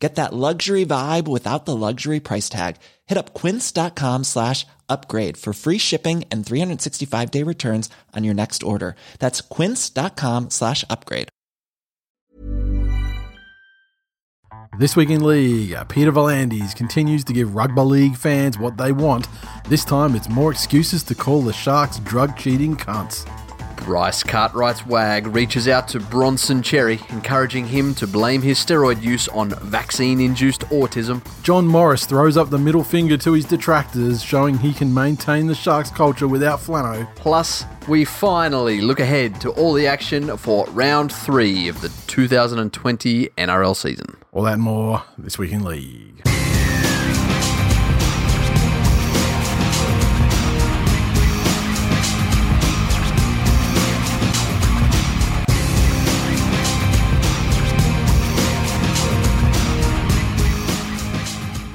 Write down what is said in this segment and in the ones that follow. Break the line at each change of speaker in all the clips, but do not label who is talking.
Get that luxury vibe without the luxury price tag. Hit up quince.com slash upgrade for free shipping and 365 day returns on your next order. That's quince.com slash upgrade.
This week in league, Peter V'landys continues to give rugby league fans what they want. This time, it's more excuses to call the Sharks drug cheating cunts.
Bryce Cartwright's wag reaches out to Bronson Xerri, encouraging him to blame his steroid use on vaccine induced autism.
John Morris throws up the middle finger to his detractors, showing he can maintain the Sharks culture without Flano.
Plus, we finally look ahead to all the action for round three of the 2020 NRL season.
All that and more this week in league.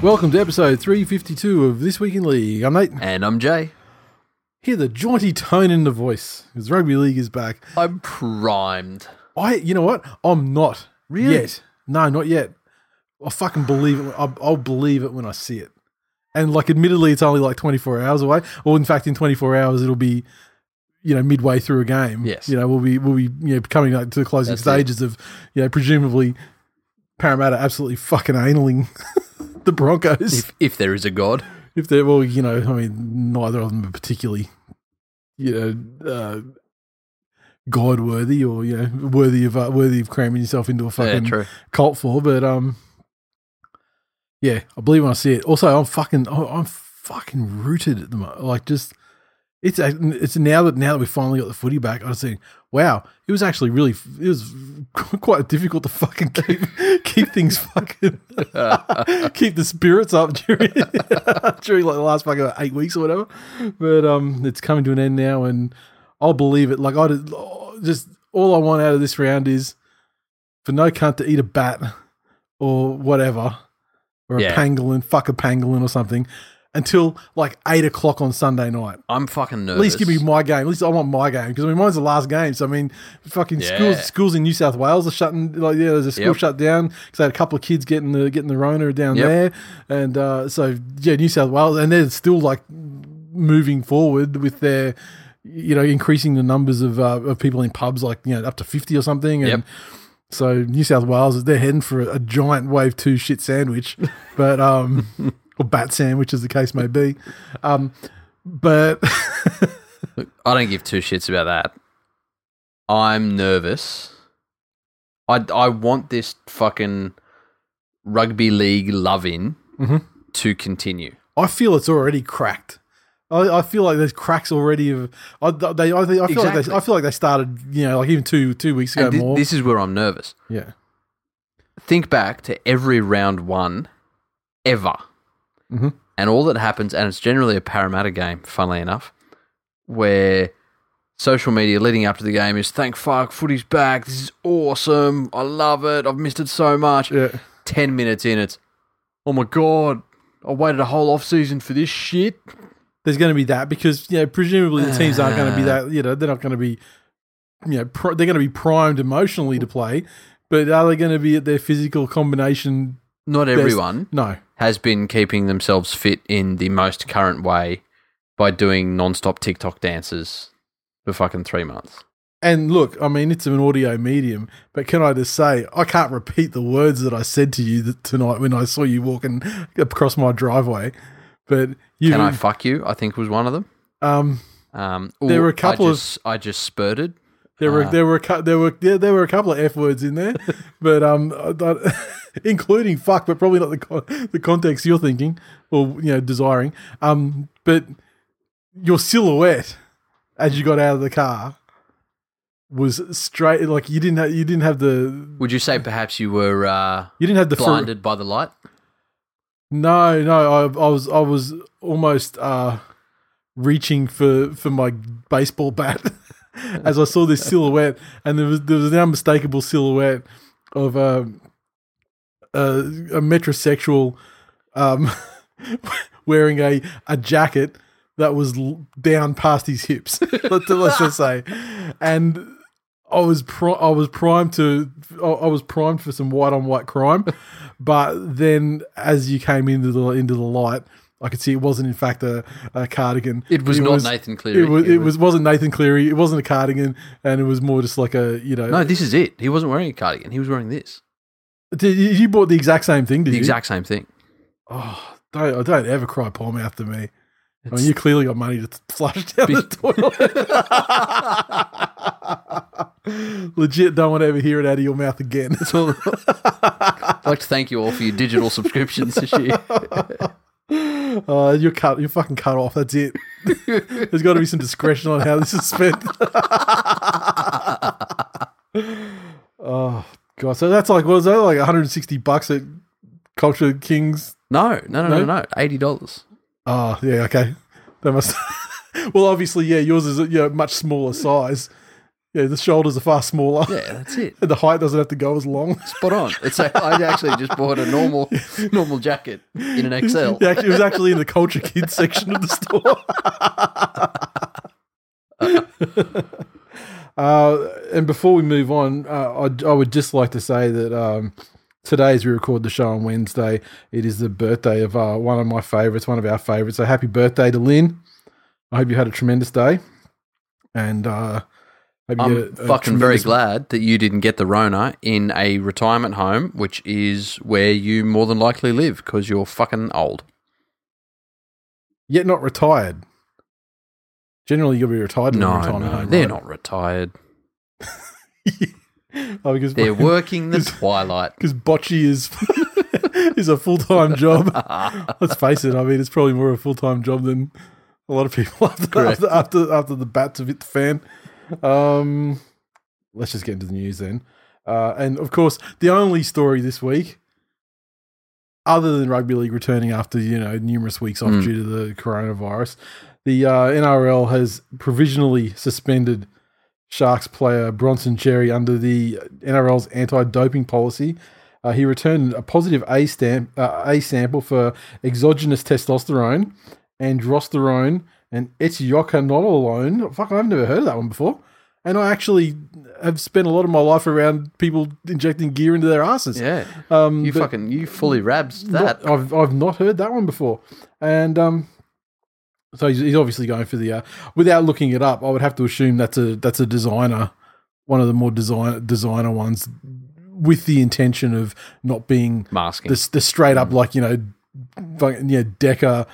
Welcome to episode 352 of This Week in League. I'm Nate.
And I'm Jay.
Hear the jaunty tone in the voice because rugby league is back.
I'm primed.
I, you know what? I'm not
Really?
yet. No, not yet. I fucking believe it. I'll, I'll believe it when I see it. And like, admittedly, it's only like 24 hours away. Or in fact, in 24 hours, it'll be, you know, midway through a game.
Yes.
You know, we'll be, we'll be, you know, coming like to the closing
That's it.
stages of, you know, presumably Parramatta absolutely fucking analing the Broncos.
If, if there is a God.
If they're well, you know, I mean, neither of them are particularly, you know, uh, God worthy or you know worthy of uh, worthy of cramming yourself into a fucking
true.
cult for. But um, yeah, I believe when I see it. Also, I'm fucking, I'm fucking rooted at the moment. Like just. It's it's now that now that we finally got the footy back, I was thinking, wow, it was actually really it was quite difficult to fucking keep keep things fucking keep the spirits up during during like the last fucking eight weeks or whatever. But um, it's coming to an end now, and I'll believe it. Like I did- just all I want out of this round is for no cunt to eat a bat or whatever, or
Yeah.
a pangolin, fuck a pangolin or something, until like eight o'clock on Sunday night.
I'm fucking nervous.
At least give me my game. At least I want my game because I mean mine's the last game. So I mean, fucking
Yeah.
schools schools in New South Wales are shutting. Like yeah, there's a school
Yep.
shut down because they had a couple of kids getting the getting the Rona down
Yep.
there, and uh, so yeah, New South Wales, and they're still like moving forward with their. You know, increasing the numbers of uh, of people in pubs, like you know, up to fifty or something, and
Yep.
so New South Wales they're heading for a, a giant wave two shit sandwich, but um, or bat sandwich as the case may be, um, but
I don't give two shits about that. I'm nervous. I, I want this fucking rugby league loving
Mhm.
to continue.
I feel it's already cracked. I, I feel like there's cracks already. Of I, they, I, I feel like they, I feel like they started. You know, like even two two weeks ago
thi-
more.
this is where I'm nervous.
yeah,
Think back to every round one ever.
Mhm.
And all that happens, and it's generally a Parramatta game, funnily enough, where social media leading up to the game is thank fuck, footy's back. This is awesome. I love it. I've missed it so much.
yeah.
10 minutes in, it's, oh my God, I waited a whole off season for this shit.
There's going to be that because you know presumably the teams aren't going to be
Uh.
that. You know, they're not going to be. You know, they're going to be primed emotionally to play, but are they going to be at their physical combination?
Not
best?
everyone
No.
Has been keeping themselves fit in the most current way by doing non-stop TikTok dances for fucking three months.
And look, I mean, it's an audio medium, but can I just say, I can't repeat the words that I said to you tonight when I saw you walking across my driveway. But you,
Can I fuck you? I think was one of them.
um,
Um,
There were a couple
I
of-
just, I just spurted.
There were
Ah.
there were there were there, there were a couple of f words in there, but um, including fuck, but probably not the con- the context you're thinking or you know desiring. Um, but your silhouette as you got out of the car was straight like you didn't have, you didn't have the
Would you say perhaps you were uh,
you didn't have the
blinded by the light?
No, no, I, I was I was almost uh, reaching for for my baseball bat as I saw this silhouette, and there was there was an unmistakable silhouette of um, a a metrosexual um, wearing a a jacket that was down past his hips. let's, let's just say, and. I was pri- I was primed to I was primed for some white on white crime, but then as you came into the into the light, I could see it wasn't in fact a, a cardigan.
It was not Nathan Cleary.
It was, it was wasn't Nathan Cleary. It wasn't a cardigan, and it was more just like a you know.
No, this is it. He wasn't wearing a cardigan. He was wearing this.
Did you, bought the exact same thing? Did
The
you?
exact same thing.
Oh, don't oh, don't ever cry poor mouth to me. I mean, you clearly got money to flush down the toilet. Legit, don't want to ever hear it out of your mouth again.
I'd like to thank you all for your digital subscriptions this year.
Uh, you're cut. You're fucking cut off. That's it. There's got to be some discretion on how this is spent. oh god. So that's like what was that? Like 160 bucks at Culture Kings.
No, no, no,
No?
no, no. Eighty dollars.
Oh yeah. Okay. That must. well, obviously, yeah. Yours is a yeah, much smaller size. Yeah, the shoulders are far smaller.
Yeah, that's it.
And the height doesn't have to go as long.
Spot on. It's like I actually just bought a normal normal jacket in an XL.
Yeah, it was actually in the Culture Kids section of the store. uh, and before we move on, uh, I, I would just like to say that um, today, as we record the show on Wednesday, it is the birthday of uh, one of my favourites, one of our favourites. So happy birthday to Lynn. I hope you had a tremendous day. And you
I'm
a- a
fucking very glad that you didn't get the Rona in a retirement home, which is where you more than likely live because you're fucking old.
Yet not retired. Generally, you'll be retired in a retirement
no,
home.
they're
right?
not retired.
oh, because
They're working the twilight.
because bocce is is a full time job. Let's face it. I mean, it's probably more a full time job than a lot of people after after, after after the bats have hit the fan. Um, let's just get into the news then. Uh, and of course, the only story this week, other than rugby league returning after you know numerous weeks off
Mm.
due to the coronavirus, the uh, NRL has provisionally suspended Sharks player Bronson Xerri under the NRL's anti-doping policy. Uh, he returned a positive A stamp, uh, A sample for exogenous testosterone, androsterone, and etiocholanolone. Fuck, I've never heard of that one before. And I actually have spent a lot of my life around people injecting gear into their asses.
Yeah,
Um,
you fucking you fully rabs that.
not- I've I've not heard that one before, and um, so he's, he's obviously going for the. Uh, without looking it up, I would have to assume that's a that's a designer, one of the more design designer ones, with the intention of not being
Masking.
the, the straight up like you know, fucking, know, Deca,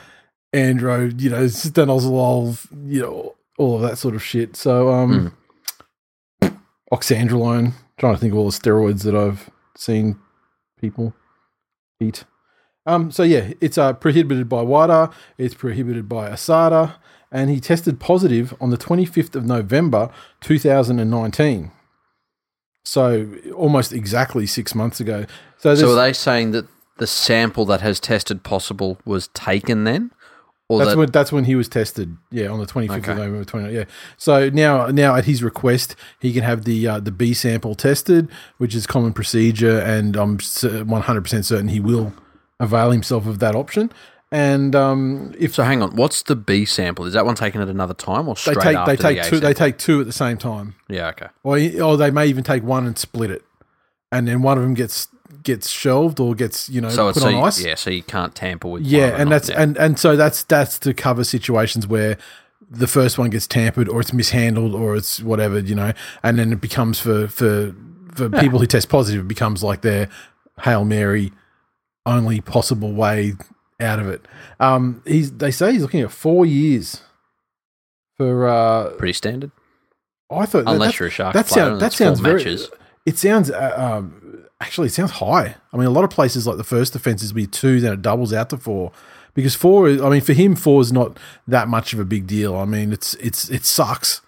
Andro, you know, stanozolol, you know, all of that sort of shit. So um, oxandrolone. Trying to think of all the steroids that I've seen people eat. Um, so yeah, it's uh, prohibited by WADA. It's prohibited by ASADA, and he tested positive on the 25th of November 2019. So almost exactly six months ago. So,
so are they saying that the sample that has tested possible was taken then, or
That's
that
when that's when he was tested. Yeah, on the twenty fifth
Okay.
of November. Twenty. Yeah. So now now at his request, he can have the uh, the B sample tested, which is common procedure, and I'm one hundred percent certain he will avail himself of that option. And um, if
So hang on, what's the B sample? Is that one taken at another time or straight they
take
after
they take
the
two they take two at the same time,
Yeah, okay.
or or they may even take one and split it, and then one of them gets gets shelved or gets you know
So
put
so
on
you,
ice.
yeah, so you can't tamper with.
Yeah, and that's
yeah.
and and so that's that's to cover situations where the first one gets tampered or it's mishandled or it's whatever you know, and then it becomes for for for people who test positive, it becomes like their hail mary, only possible way out of it. Um, he's they say he's looking at four years for. uh
pretty standard.
I thought
Unless
that's-
you're a shark
that sounds that sounds very.
matches.
It sounds uh, um, actually it sounds high. I mean, a lot of places like the first offence is be two, then it doubles out to four. Because four, I mean, for him, four is not that much of a big deal. I mean, it's it's it sucks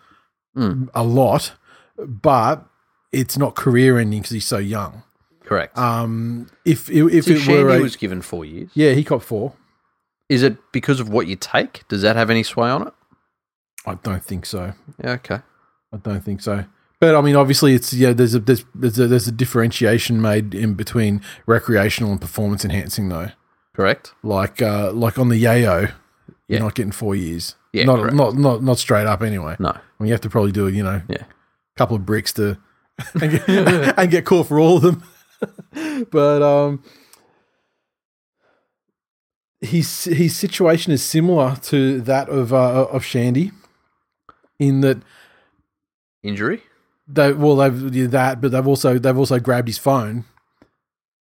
Mm.
a lot, but it's not career ending because he's so young.
Correct.
Um, if if
so
it
Shandy
were, a,
was given four years.
yeah, he got four.
Is it because of what you take? Does that have any sway on it?
I don't think so.
Yeah, okay.
I don't think so. But I mean, obviously, it's yeah. There's a there's there's a, there's a differentiation made in between recreational and performance enhancing, though.
Correct.
Like uh, like on the Yayo,
Yeah.
you're not getting four years.
Yeah,
not
correct.
not not not straight up anyway.
No.
I mean, you have to probably do you know
Yeah.
a couple of bricks to and get, and get caught for all of them. but um, his his situation is similar to that of uh, of Shandy, in that
Injury.
They well they've yeah, that, but they've also they've also grabbed his phone,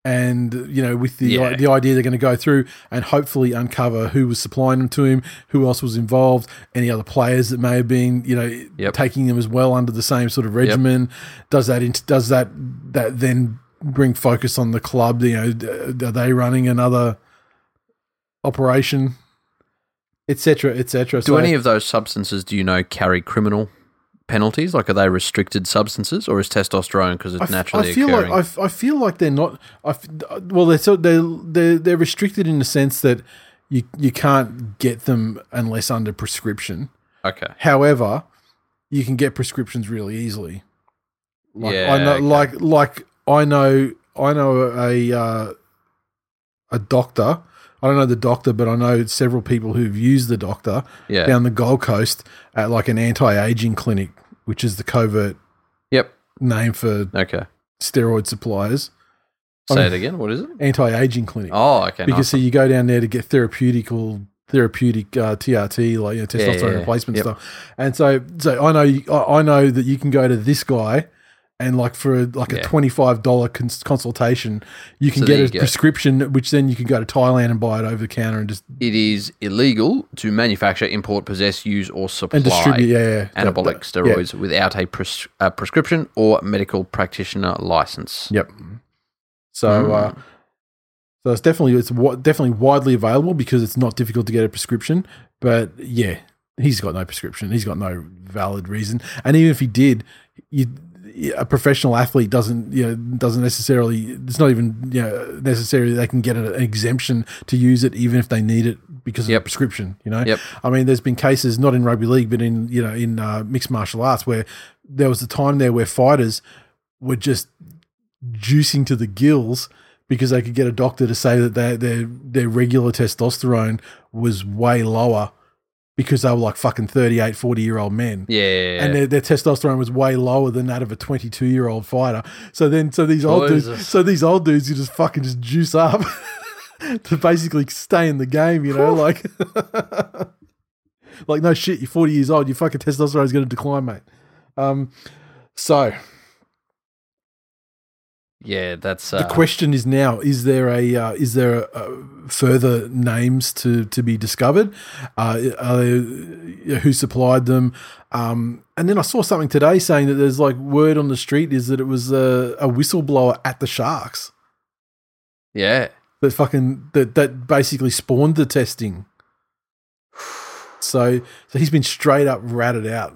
and you know with the
Yeah.
the idea they're going to go through and hopefully uncover who was supplying them to him, who else was involved, any other players that may have been you know
Yep.
taking them as well under the same sort of regimen. Does that int- does that that then bring focus on the club? You know, are they running another operation, etc., etc.
Do any of those substances, do you know, carry criminal penalties? Like, are they restricted substances, or is testosterone because it's
I f-
naturally
I feel
occurring?
like I, f- I feel like they're not. I f- well, they're so they're, they're they're restricted in the sense that you you can't get them unless under prescription.
okay.
However, you can get prescriptions really easily. Like
Yeah,
I know,
okay.
like like I know I know a uh, a doctor. I don't know the doctor, but I know several people who've used the doctor
Yeah.
down the Gold Coast at like an anti-aging clinic, which is the covert
Yep.
name for
Okay.
steroid suppliers. I
Say
mean-
it again. What is it?
Anti-aging clinic.
Oh, okay.
because
nice.
so you go down there to get therapeutic therapeutic uh, TRT, like you know, testosterone
yeah, yeah.
replacement
Yep.
stuff. And so, so I know, you- I I know that you can go to this guy, and like for like a
Yeah.
twenty five dollar cons- consultation, you can
So
get a
you
prescription, which then you can go to Thailand and buy it over the counter and just
It is illegal to manufacture, import, possess, use, or supply
and distribute. Yeah, yeah.
anabolic
That- that-
steroids without a pres- uh, prescription or medical practitioner license.
Yep. So.
Mm.
uh so it's definitely it's definitely widely available because it's not difficult to get a prescription. But yeah, he's got no prescription. He's got no valid reason. And even if he did, you, a professional athlete doesn't you know doesn't necessarily. It's not even you know necessarily they can get an exemption to use it even if they need it because of a prescription. You know.
Yep.
I mean, there's been cases not in rugby league, but in you know in uh, mixed martial arts where there was a time there where fighters were just juicing to the gills because they could get a doctor to say that their their their regular testosterone was way lower because they were like fucking 38 40 year old men
Yeah.
and their, their testosterone was way lower than that of a 22 year old fighter. So then so these old dudes so these old dudes you just fucking just juice up to basically stay in the game you know like like no shit you're 40 years old your fucking testosterone is going to decline mate. Um so
yeah, that's uh,
the question is now: Is there a uh, is there uh further names to to be discovered? Uh, are there, who supplied them? Um, and then I saw something today saying that there's like word on the street is that it was a, a whistleblower at the Sharks
Yeah.
that fucking that that basically spawned the testing. So so he's been straight up ratted out.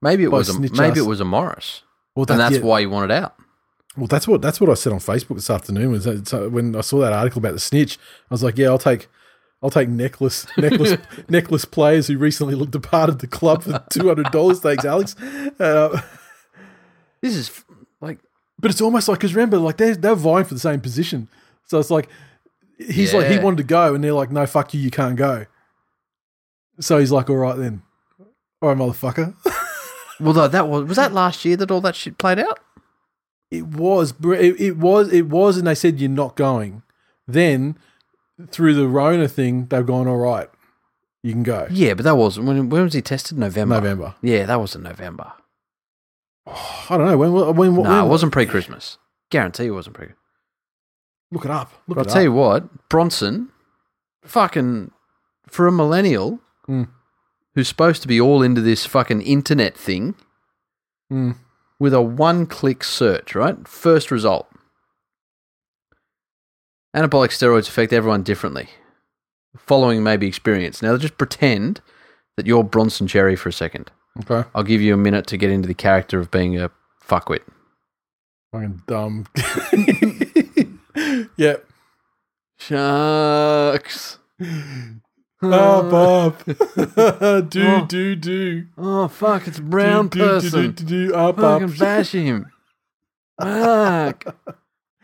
Maybe it was a, maybe it was a Morris,
Well,
and that's
yeah.
why he wanted out.
Well, that's what that's what I said on Facebook this afternoon. Was that, when I saw that article about the snitch, I was like, yeah, I'll take, I'll take necklace necklace necklace players who recently looked departed the club for two hundred dollars. Thanks, Alex. Uh,
This is f- like
but it's almost like because remember, like they're they're vying for the same position, so it's like he's like he wanted to go, and they're like, no, fuck you, you can't go. So he's like, all right then, all right, motherfucker.
well, though, that was was that last year that all that shit played out.
It was, it, it was, it was, and they said you're not going. Then through the Rona thing, they've gone all right. You can go.
Yeah, but that wasn't when. When was he tested? November.
November.
Yeah, that was in November.
I don't know when. When? when,
No,
when
it wasn't pre-Christmas. Guarantee it wasn't pre.
Look it up. Look
But I'll
it
tell you what, Bronson, fucking for a millennial
Mm.
who's supposed to be all into this fucking internet thing,
Mm.
With a one-click search, right? First result. Anabolic steroids affect everyone differently. The following may be experienced. Now, just pretend that you're Bronson Xerri for a second.
Okay.
I'll give you a minute to get into the character of being a fuckwit.
Fucking dumb. yep.
Shucks.
Up, up. do,
Oh.
do, do.
Oh fuck! It's a brown
do, do,
person.
Do, do, do, do, up,
Fucking
up.
bash him. Fuck.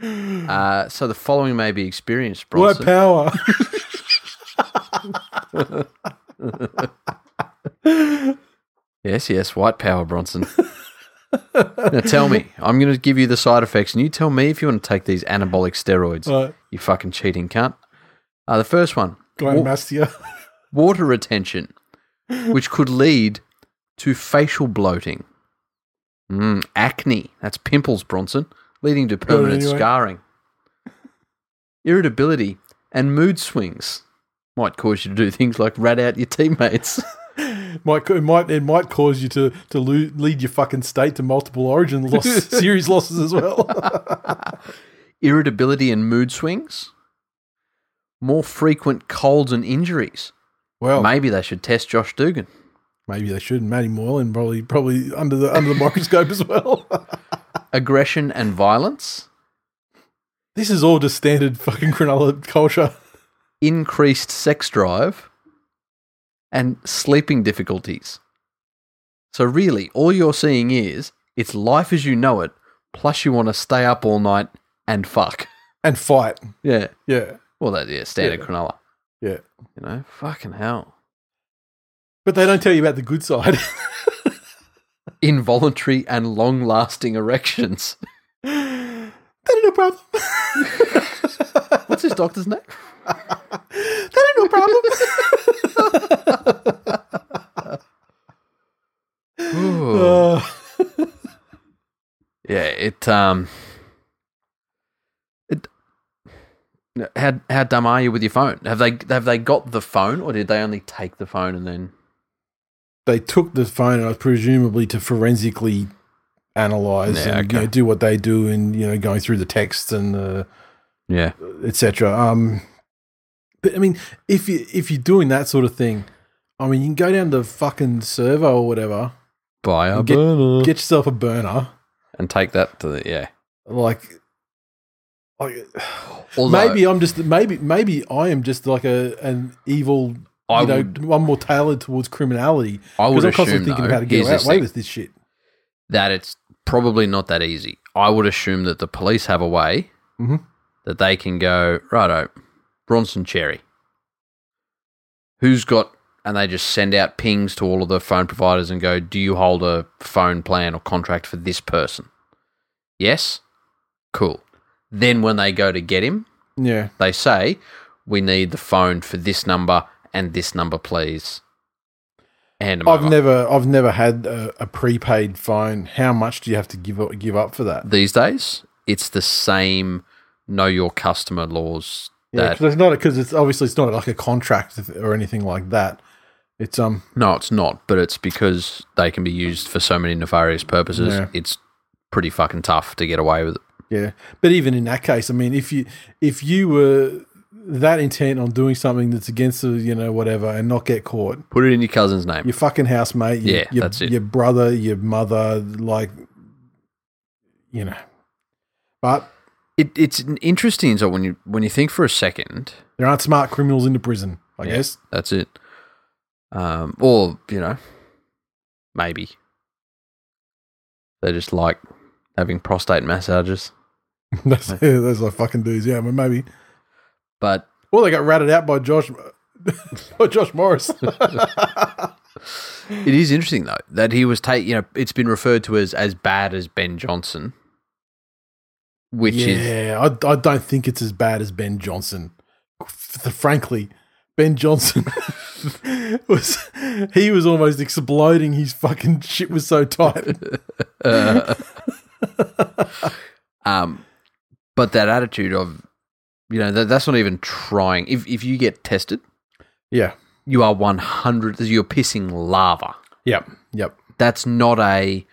Uh, so the following may be experienced,
What
Bronson.
power?
yes, yes, white power, Bronson. now tell me, I'm going to give you the side effects, and you tell me if you want to take these anabolic steroids.
right.
You fucking cheating cunt. Uh, the first one,
Gynecomastia.
water retention, which could lead to facial bloating. Mm, acne, that's pimples, Bronson, leading to permanent
anyway.
scarring. Irritability and mood swings might cause you to do things like rat out your teammates.
might it might it might cause you to to lead your fucking state to multiple origin loss series losses as well.
Irritability and mood swings. More frequent colds and injuries.
well,
Maybe they should test Josh Dugan.
maybe they should. Matty Moylan probably probably under the under the microscope as well.
Aggression and violence.
this is all just standard fucking Cronulla culture.
increased sex drive, and sleeping difficulties. So, really, all you're seeing is it's life as you know it, plus you want to stay up all night and fuck.
And fight.
Yeah.
Yeah.
Well, that, yeah, standard
Yeah.
Cronulla.
Yeah.
You know, fucking hell.
But they don't tell you about the good side.
Involuntary and long lasting erections.
that ain't no problem.
What's his doctor's name?
that ain't no problem.
Ooh.
Uh,
Yeah, it um it how how dumb are you with your phone? Have they have they got the phone or did they only take the phone and then
they took the phone, uh, presumably to forensically analyze
Yeah,
and you know, do what they do, and you know, going through the texts and uh,
Yeah.
etc. Um, but I mean, if you if you're doing that sort of thing, I mean, you can go down to fucking servo or whatever,
Buy a
Get-
burner
get yourself a burner,
and take that to the yeah.
like.
Although
maybe I'm just maybe maybe I am just like a an evil
I
you know
would
one more tailored towards criminality
I would
I'm constantly
assume
thinking
though,
about how to get
this
away
thing,
with this shit.
that it's probably not that easy. I would assume that the police have a way
Mhm.
that they can go righto, Bronson Xerri. Who's got and they just send out pings to all of the phone providers and go, "Do you hold a phone plan or contract for this person?" Yes, cool. Then when they go to get him,
Yeah,
they say, "We need the phone for this number and this number, please." Hand 'em
I've
over.
never I've never had a, a prepaid phone. How much do you have to give up, give up for that?
these days, it's the same know your customer laws
Yeah, because it's not because it's obviously it's not like a contract or anything like that. It's um
no, it's not, but it's because they can be used for so many nefarious purposes.
Yeah.
It's pretty fucking tough to get away with it.
Yeah, but even in that case, I mean, if you if you were that intent on doing something that's against the you know whatever and not get caught,
Put it in your cousin's name.
your fucking housemate, your,
Yeah,
your,
that's it.
your brother, your mother, like you know, but
It, it's interesting. So when you when you think for a second,
there aren't smart criminals in the prison. I
Yeah.
guess
that's it. Um, or you know, maybe they just like having prostate massages.
that's those are fucking dudes. Yeah, but maybe.
But
Well, they got ratted out by Josh by Josh Morris.
It is interesting though that he was take. You know, it's been referred to as as bad as Ben Johnson, which is
yeah, I, I don't think it's as bad as Ben Johnson. Frankly, Ben Johnson was he was almost exploding. His fucking shit was so tight.
uh, um, but that attitude of you know that, that's not even trying. If if you get tested,
yeah.
you are one hundred. You're pissing lava.
Yep. Yep.
That's not a.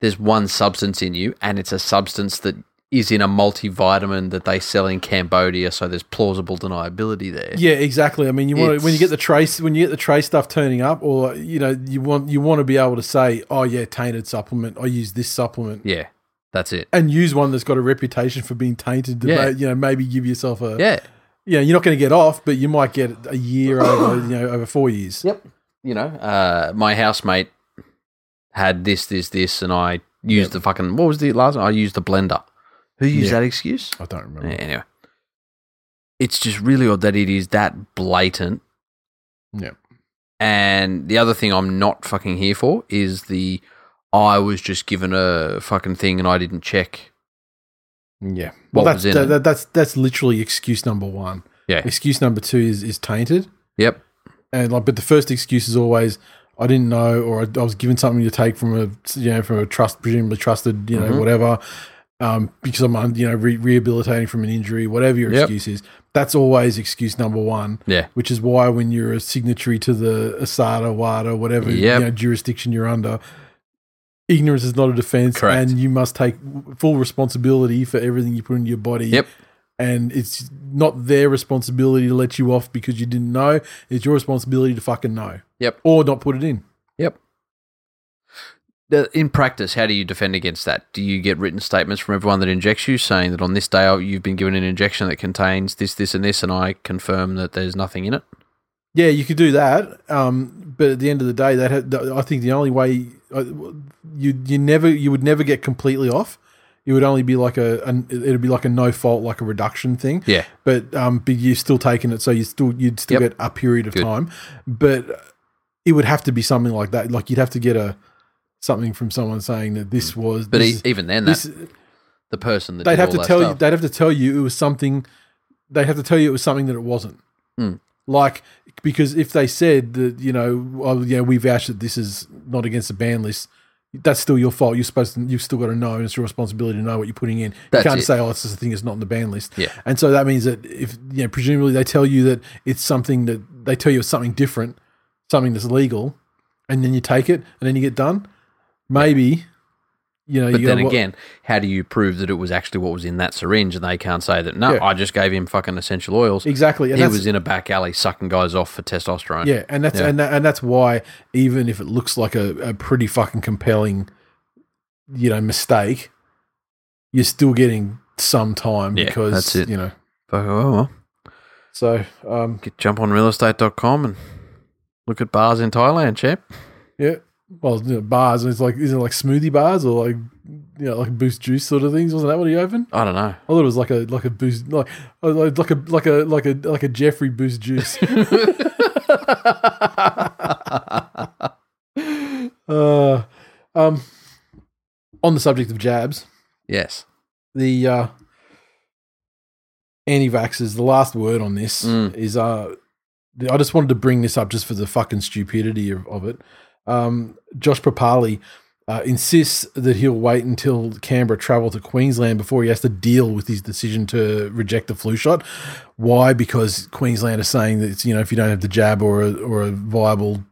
There's one substance in you, and it's a substance that is in a multivitamin that they sell in Cambodia. So there's plausible deniability there.
Yeah, exactly. I mean, you want to, when you get the trace when you get the trace stuff turning up, or you know, you want you want to be able to say, "Oh yeah, tainted supplement. I use this supplement."
Yeah, that's it.
And use one that's got a reputation for being tainted. To
Yeah.
you know, maybe give yourself a
Yeah.
you know, you're not going to get off, but you might get a year over, you know, over four years.
Yep. You know, uh, my housemate had this, this, this, and I used the fucking what was the last one? I used the blender. Who used
Yeah.
that excuse?
I don't remember.
Anyway, it's just really odd that it is that blatant.
Yeah.
And the other thing I'm not fucking here for is the I was just given a fucking thing and I didn't check.
Yeah.
What
Well,
was
that's
it?
that, that's that's literally excuse number one.
Yeah.
Excuse number two is is tainted,
Yep.
and like, but the first excuse is always I didn't know, or I, I was given something to take from a you know from a trust presumably trusted you know
Mhm.
whatever. Um, because I'm you know re- rehabilitating from an injury, whatever your
Yep.
excuse is, that's always excuse number one.
Yeah.
which is why when you're a signatory to the ASADA, WADA, whatever
Yep.
you know, jurisdiction you're under, ignorance is not a defense,
Correct.
and you must take full responsibility for everything you put into your body.
Yep.
And it's not their responsibility to let you off because you didn't know. It's your responsibility to fucking know.
Yep.
Or not put it in.
Yep. In practice, how do you defend against that? Do you get written statements from everyone that injects you saying that on this day you've been given an injection that contains this, this, and this, and I confirm that there's nothing in it?
Yeah, you could do that, um, but at the end of the day, that had, I think the only way you you never you would never get completely off. It would only be like a an, it'd be like a no fault, like a reduction thing.
Yeah.
But um, but you're still taking it, so you still you'd still
Yep.
get a period of
Good.
time. But it would have to be something like that. Like you'd have to get a something from someone saying that this was.
But
this,
even then, that
this,
the person that
they'd
did
have to tell you. They'd have to tell you it was something. They'd have to tell you it was something that it wasn't.
Hmm.
Like because if they said that you know, well, yeah, we vouch that this is not against the ban list. That's still your fault. You're supposed to. You've still got to know. and It's your responsibility to know what you're putting in.
That's
you can't
it.
say, "Oh, it's just a thing. It's not in the ban list."
Yeah.
And so that means that if you know, presumably they tell you that it's something that they tell you it's something different, something that's legal, and then you take it and then you get done. Maybe, you know.
But
you
then again, how do you prove that it was actually what was in that syringe? And they can't say that. No,
Yeah.
I just gave him fucking essential oils.
exactly. And
he was in a back alley sucking guys off for testosterone.
Yeah, and that's
Yeah.
and that, and that's why even if it looks like a, a pretty fucking compelling, you know, mistake, you're still getting some time
Yeah,
because
that's it.
you know.
Fuck, oh, well.
So um,
Get, jump on realestate.com and look at bars in Thailand, champ.
yeah, well, you know, bars. And it's like is it like smoothie bars or like you know like boost juice sort of things? Wasn't that what he opened?
I don't know.
I thought it was like a like a boost like like like a like a like a like a Jeffrey boost juice. uh, um, on the subject of jabs,
Yes.
the uh, anti-vaxxers, the last word on this
Mm.
is uh, I just wanted to bring this up just for the fucking stupidity of, of it. Um, Josh Papalii uh, insists that he'll wait until Canberra travel to Queensland before he has to deal with his decision to reject the flu shot. Why? Because Queensland is saying that you know if you don't have the jab or a, or a viable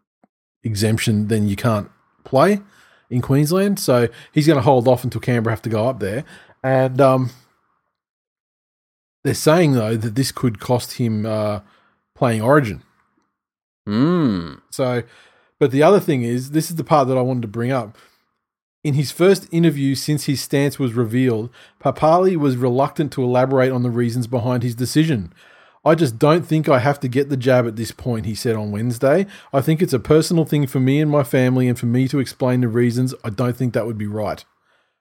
exemption, then you can't play in Queensland. So he's going to hold off until Canberra have to go up there. And um, they're saying though that this could cost him uh, playing Origin.
Mm.
So, but the other thing is, this is the part that I wanted to bring up. In his first interview since his stance was revealed, Papalii was reluctant to elaborate on the reasons behind his decision. I just don't think I have to get the jab at this point, he said on Wednesday. I think it's a personal thing for me and my family, and for me to explain the reasons, I don't think that would be right.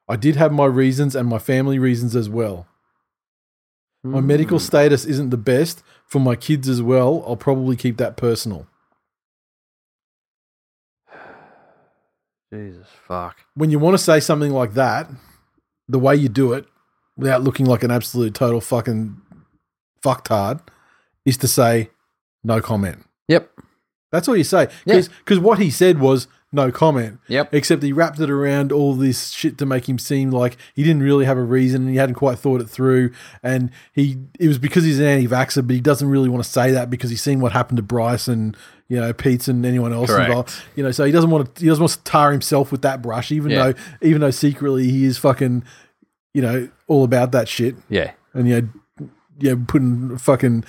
I did have my reasons and my family reasons as well. My medical hmm. status isn't the best for my kids as well. I'll probably keep that personal.
Jesus fuck.
when you want to say something like that, the way you do it without looking like an absolute total fucking fucktard is to say no comment.
Yep.
That's all you say.
Yeah.
Because what he said was no comment.
Yep.
Except he wrapped it around all this shit to make him seem like he didn't really have a reason and he hadn't quite thought it through. And he it was because he's an anti-vaxxer, but he doesn't really want to say that because he's seen what happened to Bryce and you know Pete's and anyone else
Correct.
involved. You know, so he doesn't want to he doesn't want to tar himself with that brush, even
Yeah.
though even though secretly he is fucking you know all about that shit
Yeah.
and you know, yeah, putting a fucking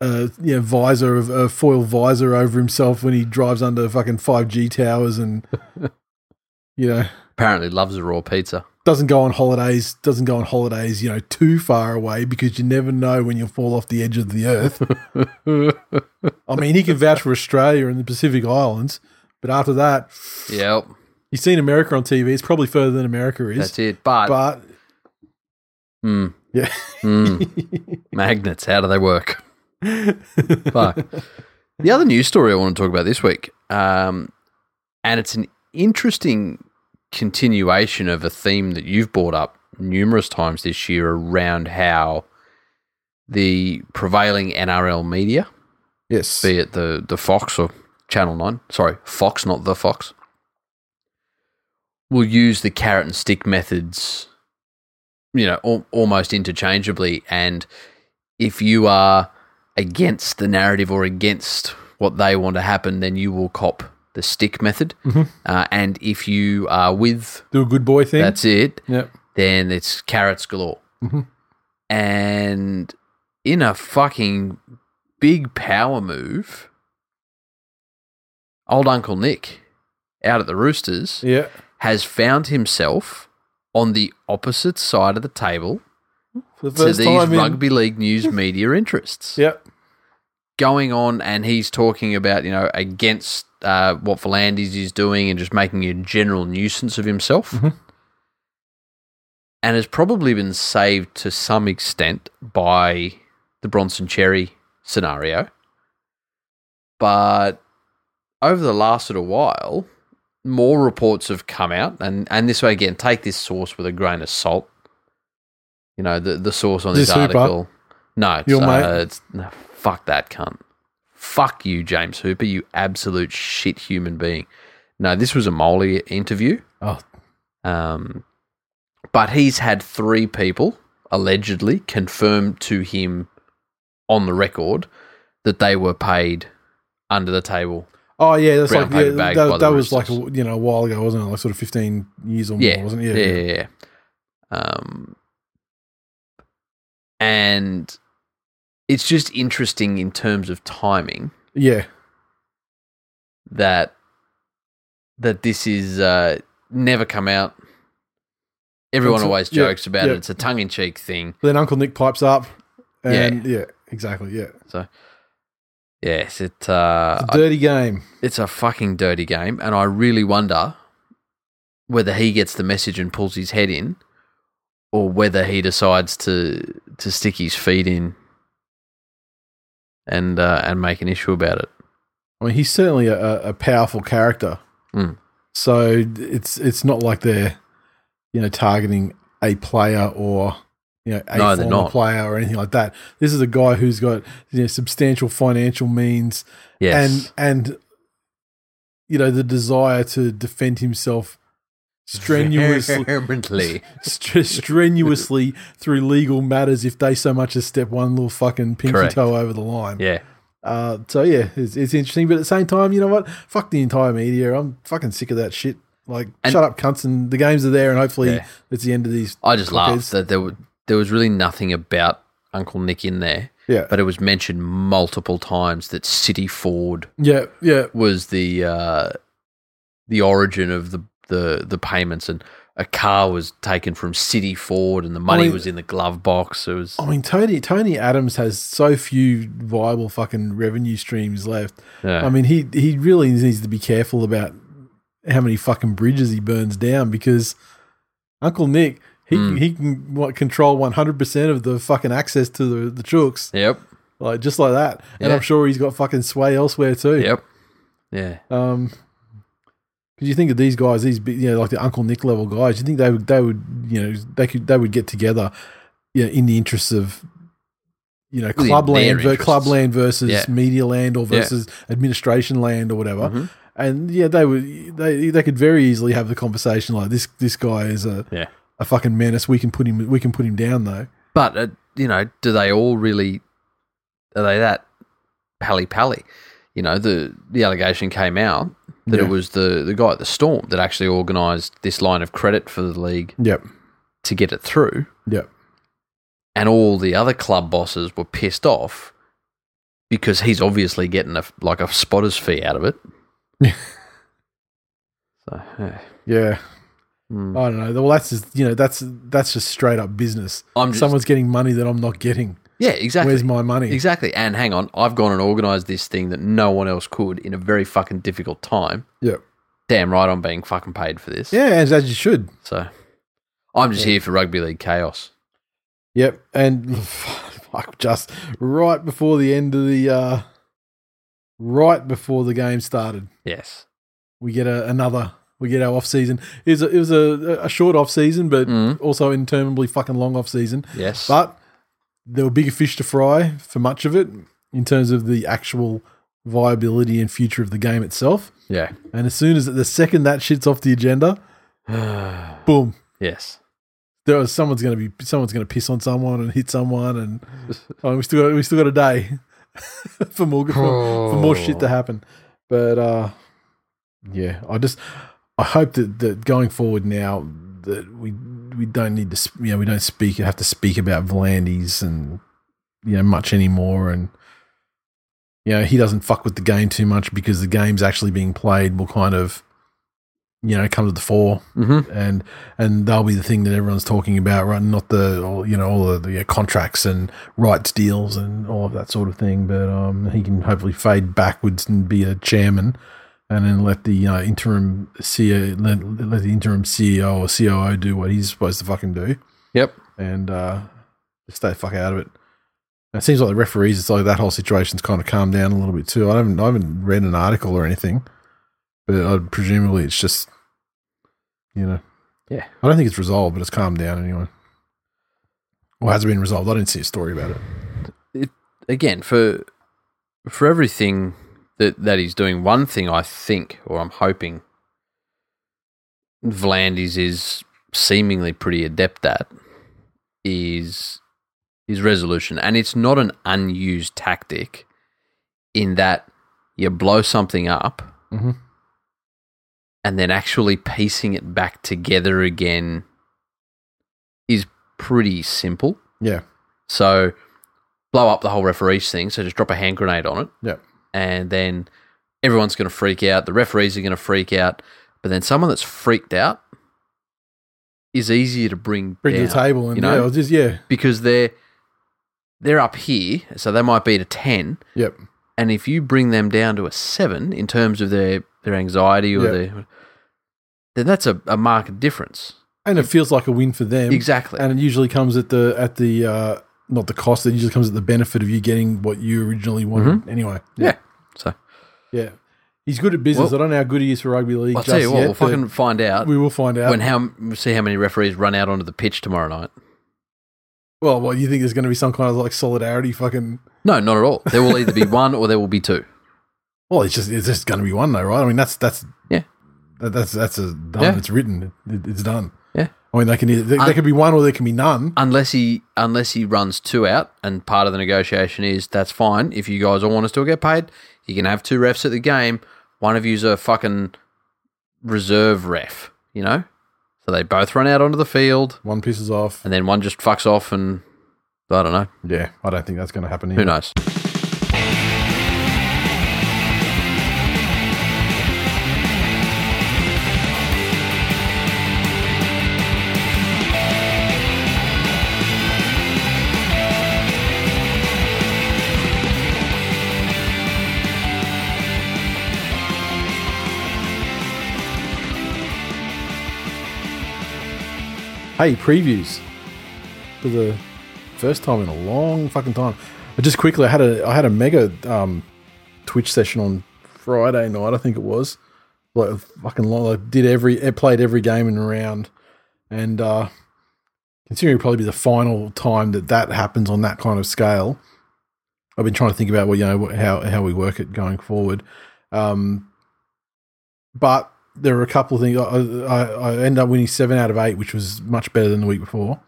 uh, yeah, visor of a foil visor over himself when he drives under fucking five G towers, and you know,
Apparently loves a raw pizza.
Doesn't go on holidays, doesn't go on holidays, you know, too far away because you never know when you'll fall off the edge of the earth. I mean, he can vouch for Australia and the Pacific Islands, but after that,
Yep,
he's seen America on TV. It's probably further than America is.
that's it. But,
But
mm,
yeah,
mm, magnets, how do they work? Fuck. The other news story I want to talk about this week, um, and it's an interesting continuation of a theme that you've brought up numerous times this year around how the prevailing NRL media,
yes,
be it the, the Fox or Channel 9, sorry, Fox, not the Fox, will use the carrot and stick methods, you know, al- almost interchangeably. And if you are against the narrative or against what they want to happen, then you will cop the stick method.
Mhm.
Uh, and if you are with
do a good boy thing.
that's it,
Yep.
then it's carrots galore.
Mhm.
And in a fucking big power move, old Uncle Nick out at the Roosters
Yeah.
has found himself on the opposite side of the table to these
time in-
rugby league news media interests.
Yep.
Going on, and he's talking about, you know, against uh, what V'landys is doing and just making a general nuisance of himself.
Mhm.
And has probably been saved to some extent by the Bronson Xerri scenario. But over the last little while, more reports have come out, and, and this way again, take this source with a grain of salt. You know, the, the source on
Is
this
this
article. No, it's,
Your
uh,
mate?
it's no, fuck that cunt. Fuck you, James Hooper, you absolute shit human being. No, this was a Molly interview.
Oh,
Um, but he's had three people allegedly confirmed to him on the record that they were paid under the table.
oh yeah. That's like yeah,
by
that, that was like a, you know a while ago, wasn't it? Like sort of fifteen years or
Yeah,
more, wasn't it?
yeah, yeah, yeah. Um, and it's just interesting in terms of timing
yeah.
that that this is uh, never come out. Everyone
It's a-
always
yeah,
jokes about
yeah.
it. It's a tongue in cheek thing.
Then Uncle Nick pipes up, and yeah, exactly. Yeah, So
Yes, it. Uh,
it's a dirty game.
it's a fucking dirty game, and I really wonder whether he gets the message and pulls his head in, or whether he decides to to stick his feet in and uh, and make an issue about it.
I mean, he's certainly a, a powerful character.
Mm.
So it's it's not like they're you know targeting a player or you know a
No,
former player or anything like that. This is a guy who's got you know substantial financial means
Yes,
and and you know the desire to defend himself strenuously
vehemently.
st- strenuously through legal matters if they so much as step one little fucking pinky
Correct.
toe over the line.
Yeah,
Uh, so yeah, it's, it's interesting, but at the same time, you know what? Fuck the entire media. I'm fucking sick of that shit. Like,
And-
shut up, cunts, and the games are there, and hopefully
Yeah.
it's the end of these.
I just
cockheads.
laughed that there were, there was really nothing about Uncle Nick in there,
Yeah,
but it was mentioned multiple times that City Ford
yeah, yeah.
was the uh, the origin of the, the the payments, and a car was taken from City Ford, and the money
mean-
was in the glove box. It was
I mean, Tony Tony Adams has so few viable fucking revenue streams left.
yeah.
I mean, he he really needs to be careful about how many fucking bridges he burns down because Uncle Nick. He,
Mm.
he can what, control 100% of the fucking access to the, the chooks,
yep,
like just like that. And I'm sure he's got fucking sway elsewhere too.
yep, yeah.
Um, because you think of these guys, these you know, like the Uncle Nick level guys, you think they would, they would, you know, they could, they would get together, you know, in the interests of, you know,
Well,
club land, ver-
interests.
club land versus
Yeah.
media land or
Yeah.
versus administration land or whatever.
Mhm.
And yeah, they would, they, they could very easily have the conversation like this. This guy is a,
Yeah.
a fucking menace. We can put him, we can put him down though.
But uh, you know, do they all really? Are they that pally pally? You know, the the allegation came out that
Yeah.
it was the the guy at the Storm that actually organised this line of credit for the league
Yep.
to get it through,
Yep.
and all the other club bosses were pissed off because he's obviously getting a like a spotter's fee out of it. So, yeah.
Yeah.
Hmm.
I don't know. Well, that's just you know that's that's just straight up business.
I'm just,
Someone's getting money that I'm not getting.
yeah, exactly.
Where's my money?
Exactly. And hang on, I've gone and organised this thing that no one else could in a very fucking difficult time.
Yep.
Damn right, I'm being fucking paid for this.
Yeah, as, as you should.
So I'm just
Yeah.
here for rugby league chaos.
Yep. And fuck, just right before the end of the, uh, right before the game started,
Yes.
we get a, another. We get our off season. It was a, it was a, a short off season, but
Mm.
also interminably fucking long off season.
Yes.
But there were bigger fish to fry for much of it in terms of the actual viability and future of the game itself.
yeah.
And as soon as the second that shit's off the agenda, boom,
yes.
there was someone's gonna be someone's gonna piss on someone and hit someone, and oh, we still got we still got a day for more for, for more shit to happen. But uh, yeah, I just I hope that, that going forward now that we we don't need to you know we don't speak have to speak about V'landys and you know much anymore and. You know, he doesn't fuck with the game too much because the game's actually being played will kind of, you know, come to the fore
Mm-hmm.
and and that'll be the thing that everyone's talking about, right? Not the all, you know all the, the contracts and rights deals and all of that sort of thing. But um, he can hopefully fade backwards and be a chairman, and then let the uh, interim CEO let, let the interim CEO or COO do what he's supposed to fucking do,
Yep.
and uh, just stay the fuck out of it. And it seems like the referees, it's like that whole situation's kind of calmed down a little bit too. I haven't I haven't read an article or anything, but uh, presumably it's just you know
Yeah.
I don't think it's resolved, but it's calmed down anyway. Or has it been resolved? I didn't see a story about it. it.
Again, for for everything that that he's doing, one thing I think, or I'm hoping, V'landys is seemingly pretty adept at, is his resolution, and it's not an unused tactic. In that you blow something up,
Mhm.
and then actually piecing it back together again is pretty simple.
Yeah.
So blow up the whole referees thing. So just drop a hand grenade on it.
Yeah.
And then everyone's going to freak out. The referees are going to freak out. But then someone that's freaked out is easier to bring,
Bring to the table and
you know?
yeah, just yeah.
because they're they're up here, so they might be at a ten.
Yep.
And if you bring them down to a seven in terms of their their anxiety or
Yeah.
their, then that's a, a marked difference.
And it feels like a win for them.
Exactly.
And it usually comes at the at the uh not the cost, it usually comes at the benefit of you getting what you originally wanted anyway.
Mm-hmm. yeah. So
Yeah. He's good at business.
Well-
I don't know how good he is for rugby league.
I'll tell you what,
yet,
we'll fucking find out
we will find out.
when how we'll see how many referees run out onto the pitch tomorrow night.
well, what you think there's going to be some kind of like solidarity? Fucking.
No, not at all. There will either be one or there will be two.
Well, it's just it's just going to be one though, right? I mean, that's that's
Yeah.
that, that's that's a done.
Yeah.
It's written. It, it's done. I mean, they can either, there, could be one or there can be none.
Unless he unless he runs two out, and part of the negotiation is that's fine. If you guys all want to still get paid, you can have two refs at the game. One of you's a fucking reserve ref, you know. So they both run out onto the field,
One pisses off.
and then one just fucks off, and I don't know.
Yeah, I don't think that's going to happen.
Who
Either.
knows?
Hey, previews for the first time in a long fucking time. But just quickly, I had a I had a mega um, Twitch session on Friday night. I think it was like fucking long. I did every I played every game in a round, and uh, considering it'll probably be the final time that that happens on that kind of scale. I've been trying to think about what you know how how we work it going forward. Um, but there were a couple of things. I, I, I ended up winning seven out of eight, which was much better than the week before.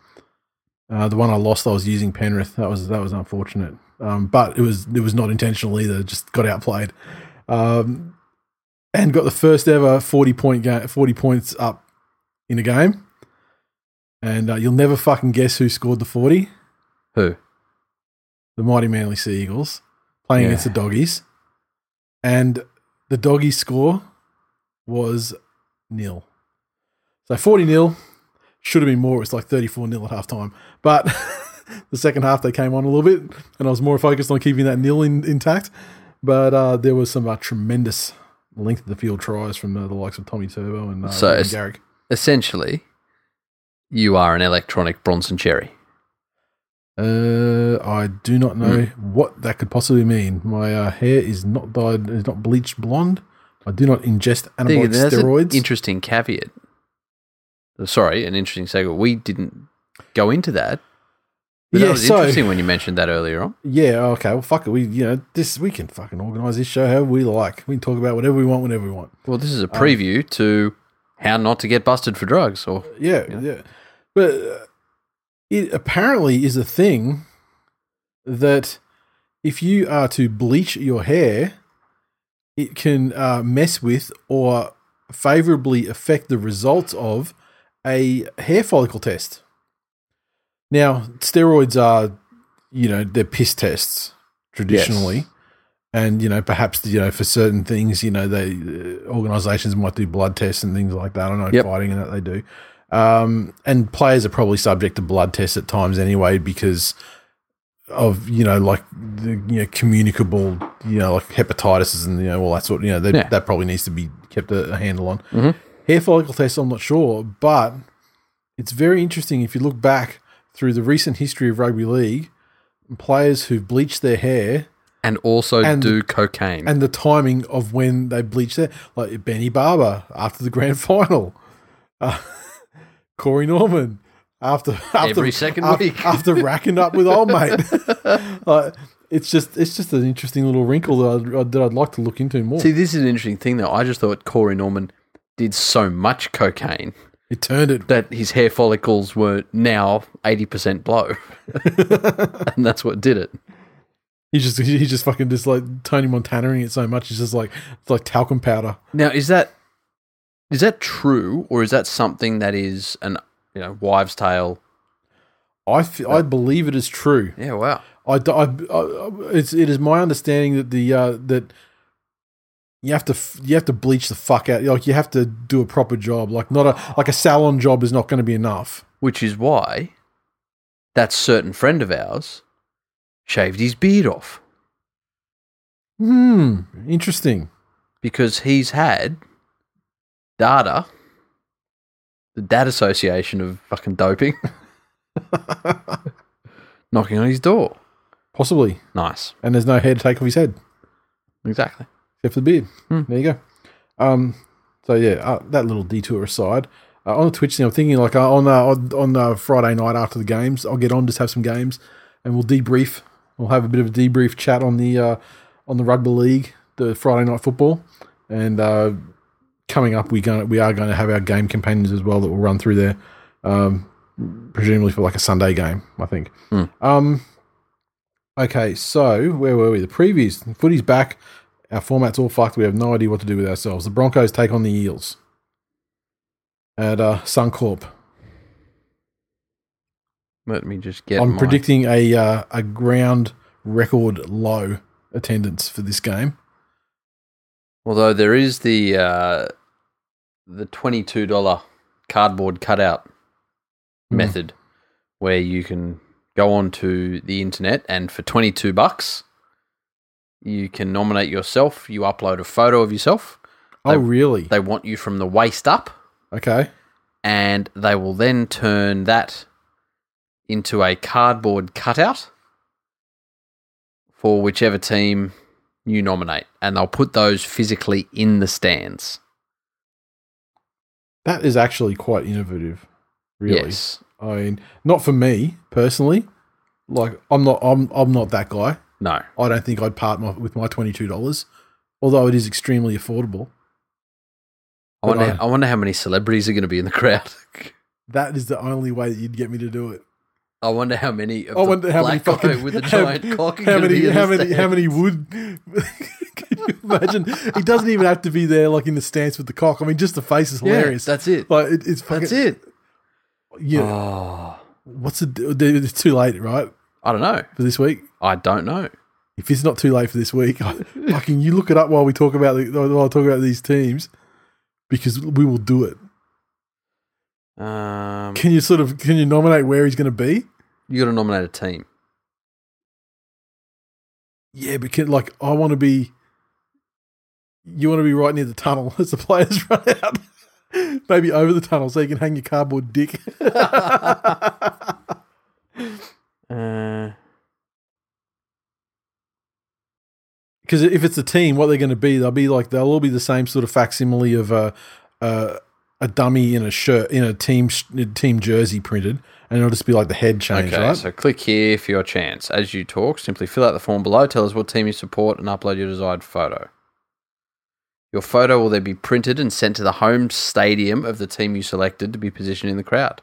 Uh, the one I lost, I was using Penrith. That was that was unfortunate, um, but it was it was not intentional either. Just got outplayed, um, and got the first ever forty point game, forty points up in a game. And uh, you'll never fucking guess who scored the forty.
Who?
The mighty Manly Sea Eagles playing
Yeah.
against the Doggies, and the Doggies score was nil. So 40 nil should have been more. It's like 34 nil at half time. But the second half they came on a little bit, and I was more focused on keeping that nil in, intact. But uh, there was some uh, tremendous length of the field tries from uh, the likes of Tommy Turbo and uh,
So it's-
Garrick.
Essentially, you are an electronic Bronson Xerri.
Uh, I do not know
Hmm.
what that could possibly mean. My uh, hair is not dyed, is not bleached blonde. I do not ingest anabolic
that's
steroids.
Interesting caveat. Sorry, an interesting segue. We didn't go into that. But
Yeah,
that was
so-
interesting when you mentioned that earlier on.
Yeah, okay. Well, fuck it. We, you know, this we can fucking organize this show however we like. We can talk about whatever we want whenever we want.
Well, this is
Um,
a preview to how not to get busted for drugs. Or
Yeah,
Yeah.
yeah. But uh, it apparently is a thing that if you are to bleach your hair, it can uh, mess with or favorably affect the results of a hair follicle test. Now, steroids are, you know, they're piss tests traditionally. And you know, perhaps you know, for certain things, you know, they uh, organisations might do blood tests and things like that. I know
Yep.
fighting and that they do. Um, and players are probably subject to blood tests at times anyway because of you know like the you know communicable you know like hepatitis and you know all that sort. You know they,
Yeah.
that probably needs to be kept a, a handle on.
Mhm.
Hair follicle tests, I'm not sure, but it's very interesting if you look back through the recent history of rugby league. Players who've bleached their hair
and also
And-
do cocaine.
and the timing of when they bleach their like Benny Barber after the grand final, uh, Corey Norman after after
Every second
af-
week.
after racking up with old mate. like, it's just it's just an interesting little wrinkle that I'd, that I'd like to look into more.
See, this is an interesting thing, though. I just thought Corey Norman did so much cocaine
it turned it.
that his hair follicles were now 80% blow. and that's what did it.
He just he just fucking just like Tony Montanaing it so much. It's just like it's like talcum powder.
Now, is that is that true, or is that something that is an you know wives' tale?
i believe it is true.
Yeah, wow.
I, I- I- it's it is my understanding that the uh, that you have to f- you have to bleach the fuck out. Like you have to do a proper job. Like not a like a salon job is not going to be enough.
Which is why that certain friend of ours shaved his beard off
Hmm. Interesting.
because he's had data, the Data Association of fucking doping, knocking on his door.
Possibly.
Nice,
And there's no hair to take off his head
exactly.
except for the beard.
Hmm.
There you go. Um. So yeah, uh, that little detour aside. Uh, on the Twitch thing, I'm thinking like uh, on uh, on, on uh, Friday night after the games, I'll get on just have some games, and we'll debrief. We'll have a bit of a debrief chat on the uh, on the rugby league, the Friday night football, and uh, coming up we going we are going to have our game companions as well that will run through there, um, presumably for like a Sunday game, I think.
Hmm.
Um. Okay, so where were we? The previews. Footy's back. Our format's all fucked. We have no idea what to do with ourselves. The Broncos take on the Eels at uh, Suncorp.
Let me just get.
I'm predicting a uh, a ground record low attendance for this game.
Although there is the uh, the twenty two dollar cardboard cutout
Hmm.
method where you can go onto the internet and for twenty two bucks you can nominate yourself. You upload a photo of yourself.
Oh,
They-
really?
They want you from the waist up,
Okay.
and they will then turn that into a cardboard cutout for whichever team you nominate, and they'll put those physically in the stands.
That is actually quite innovative. Really.
Yes.
I mean, not for me personally. Like, I'm not. I'm. I'm not that guy.
No.
I don't think I'd part my, with my twenty two dollars, although it is extremely affordable.
I wonder,
I-
I wonder how many celebrities are going to be in the crowd.
That is the only way that you'd get me to do it.
I wonder how many of
I
the
wonder how many fucking
with a
how-
giant cock are
How many? How many? How many would? Can you imagine? He doesn't even have to be there, like in the stance with the cock. I mean, just the face is
Yeah,
hilarious.
that's it.
like it, it's fucking.
That's it.
Yeah.
Oh,
What's the? It's too late, right,
I don't know.
for this week.
I don't know.
If it's not too late for this week, I, fucking you look it up while we talk about the while I talk about these teams, because we will do it.
Um,
Can you sort of can you nominate where he's going to be?
You got to nominate a team.
Yeah, because like I want to be. You want to be right near the tunnel as the players run out. Maybe over the tunnel so you can hang your cardboard dick.
Uh,
Because if it's a team, what they're going to be, they'll be like they'll all be the same sort of facsimile of a a, a dummy in a shirt in a team team jersey printed, and it'll just be like the head change,
okay,
right?
so click here for your chance. As you talk, simply fill out the form below, tell us what team you support, and upload your desired photo. Your photo will then be printed and sent to the home stadium of the team you selected to be positioned in the crowd.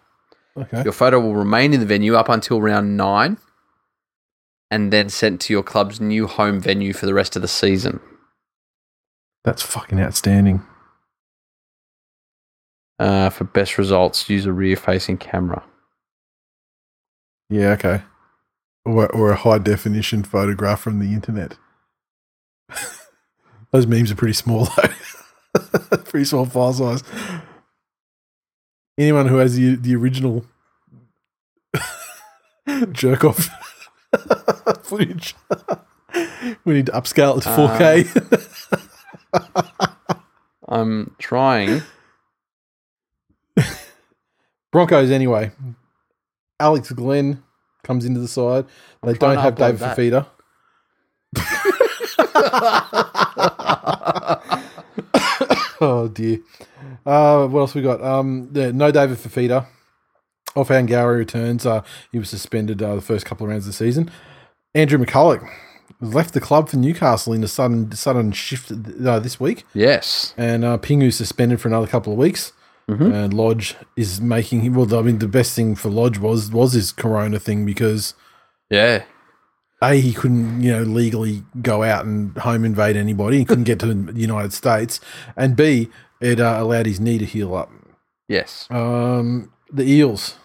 okay.
Your photo will remain in the venue up until round nine and then sent to your club's new home venue for the rest of the season.
That's fucking outstanding.
Uh, for best results, use a rear facing camera.
Yeah, okay. Or, or a high definition photograph from the internet. Those memes are pretty small though. pretty small file size. Anyone who has the the original jerk off footage, we need to upscale it to 4K.
Um, I'm trying.
Broncos anyway. Alex Glenn comes into the side. They don't have Dave. Fifita. oh dear. Uh, what else we got? Um, yeah, no David Fifita. Offhand Gowrie returns. Uh, he was suspended uh, the first couple of rounds of the season. Andrew McCullough left the club for Newcastle in a sudden sudden shift uh, this week,
Yes.
and uh, Pingu's suspended for another couple of weeks.
Mhm.
And Lodge is making him. Well, I mean, the best thing for Lodge was was his Corona thing because
Yeah.
a he couldn't you know legally go out and home invade anybody. He couldn't get to the United States, and b it uh, allowed his knee to heal up.
Yes.
Um, the Eels,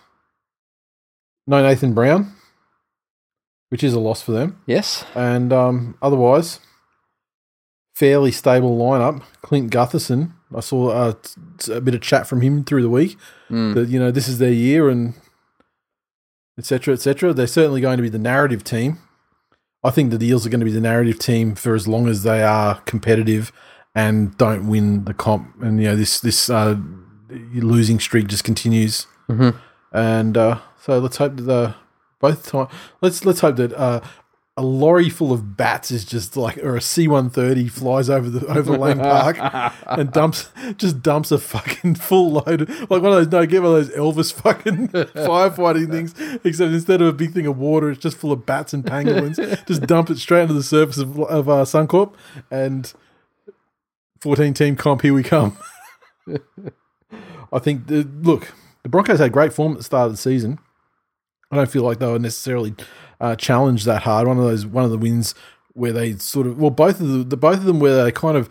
no Nathan Brown, which is a loss for them,
Yes.
and um, otherwise fairly stable lineup. Clint Gutherson, I saw uh, a bit of chat from him through the week
Mm.
that you know this is their year and etc etc they're certainly going to be the narrative team i think that the eels are going to be the narrative team for as long as they are competitive and don't win the comp and you know this this uh, losing streak just continues
Mhm.
and uh, so let's hope that the both time let's let's hope that uh, a lorry full of bats is just like or a C130 flies over the over Lang Park and dumps just dumps a fucking full load of, like one of those no get one of those Elvis fucking firefighting things except instead of a big thing of water it's just full of bats and pangolins just dump it straight into the surface of, of uh, Suncorp and 14 team comp here we come. I think the, look the Broncos had great form at the start of the season. I don't feel like they were necessarily uh, challenged that hard one of those one of the wins where they sort of well both of the, the both of them where they kind of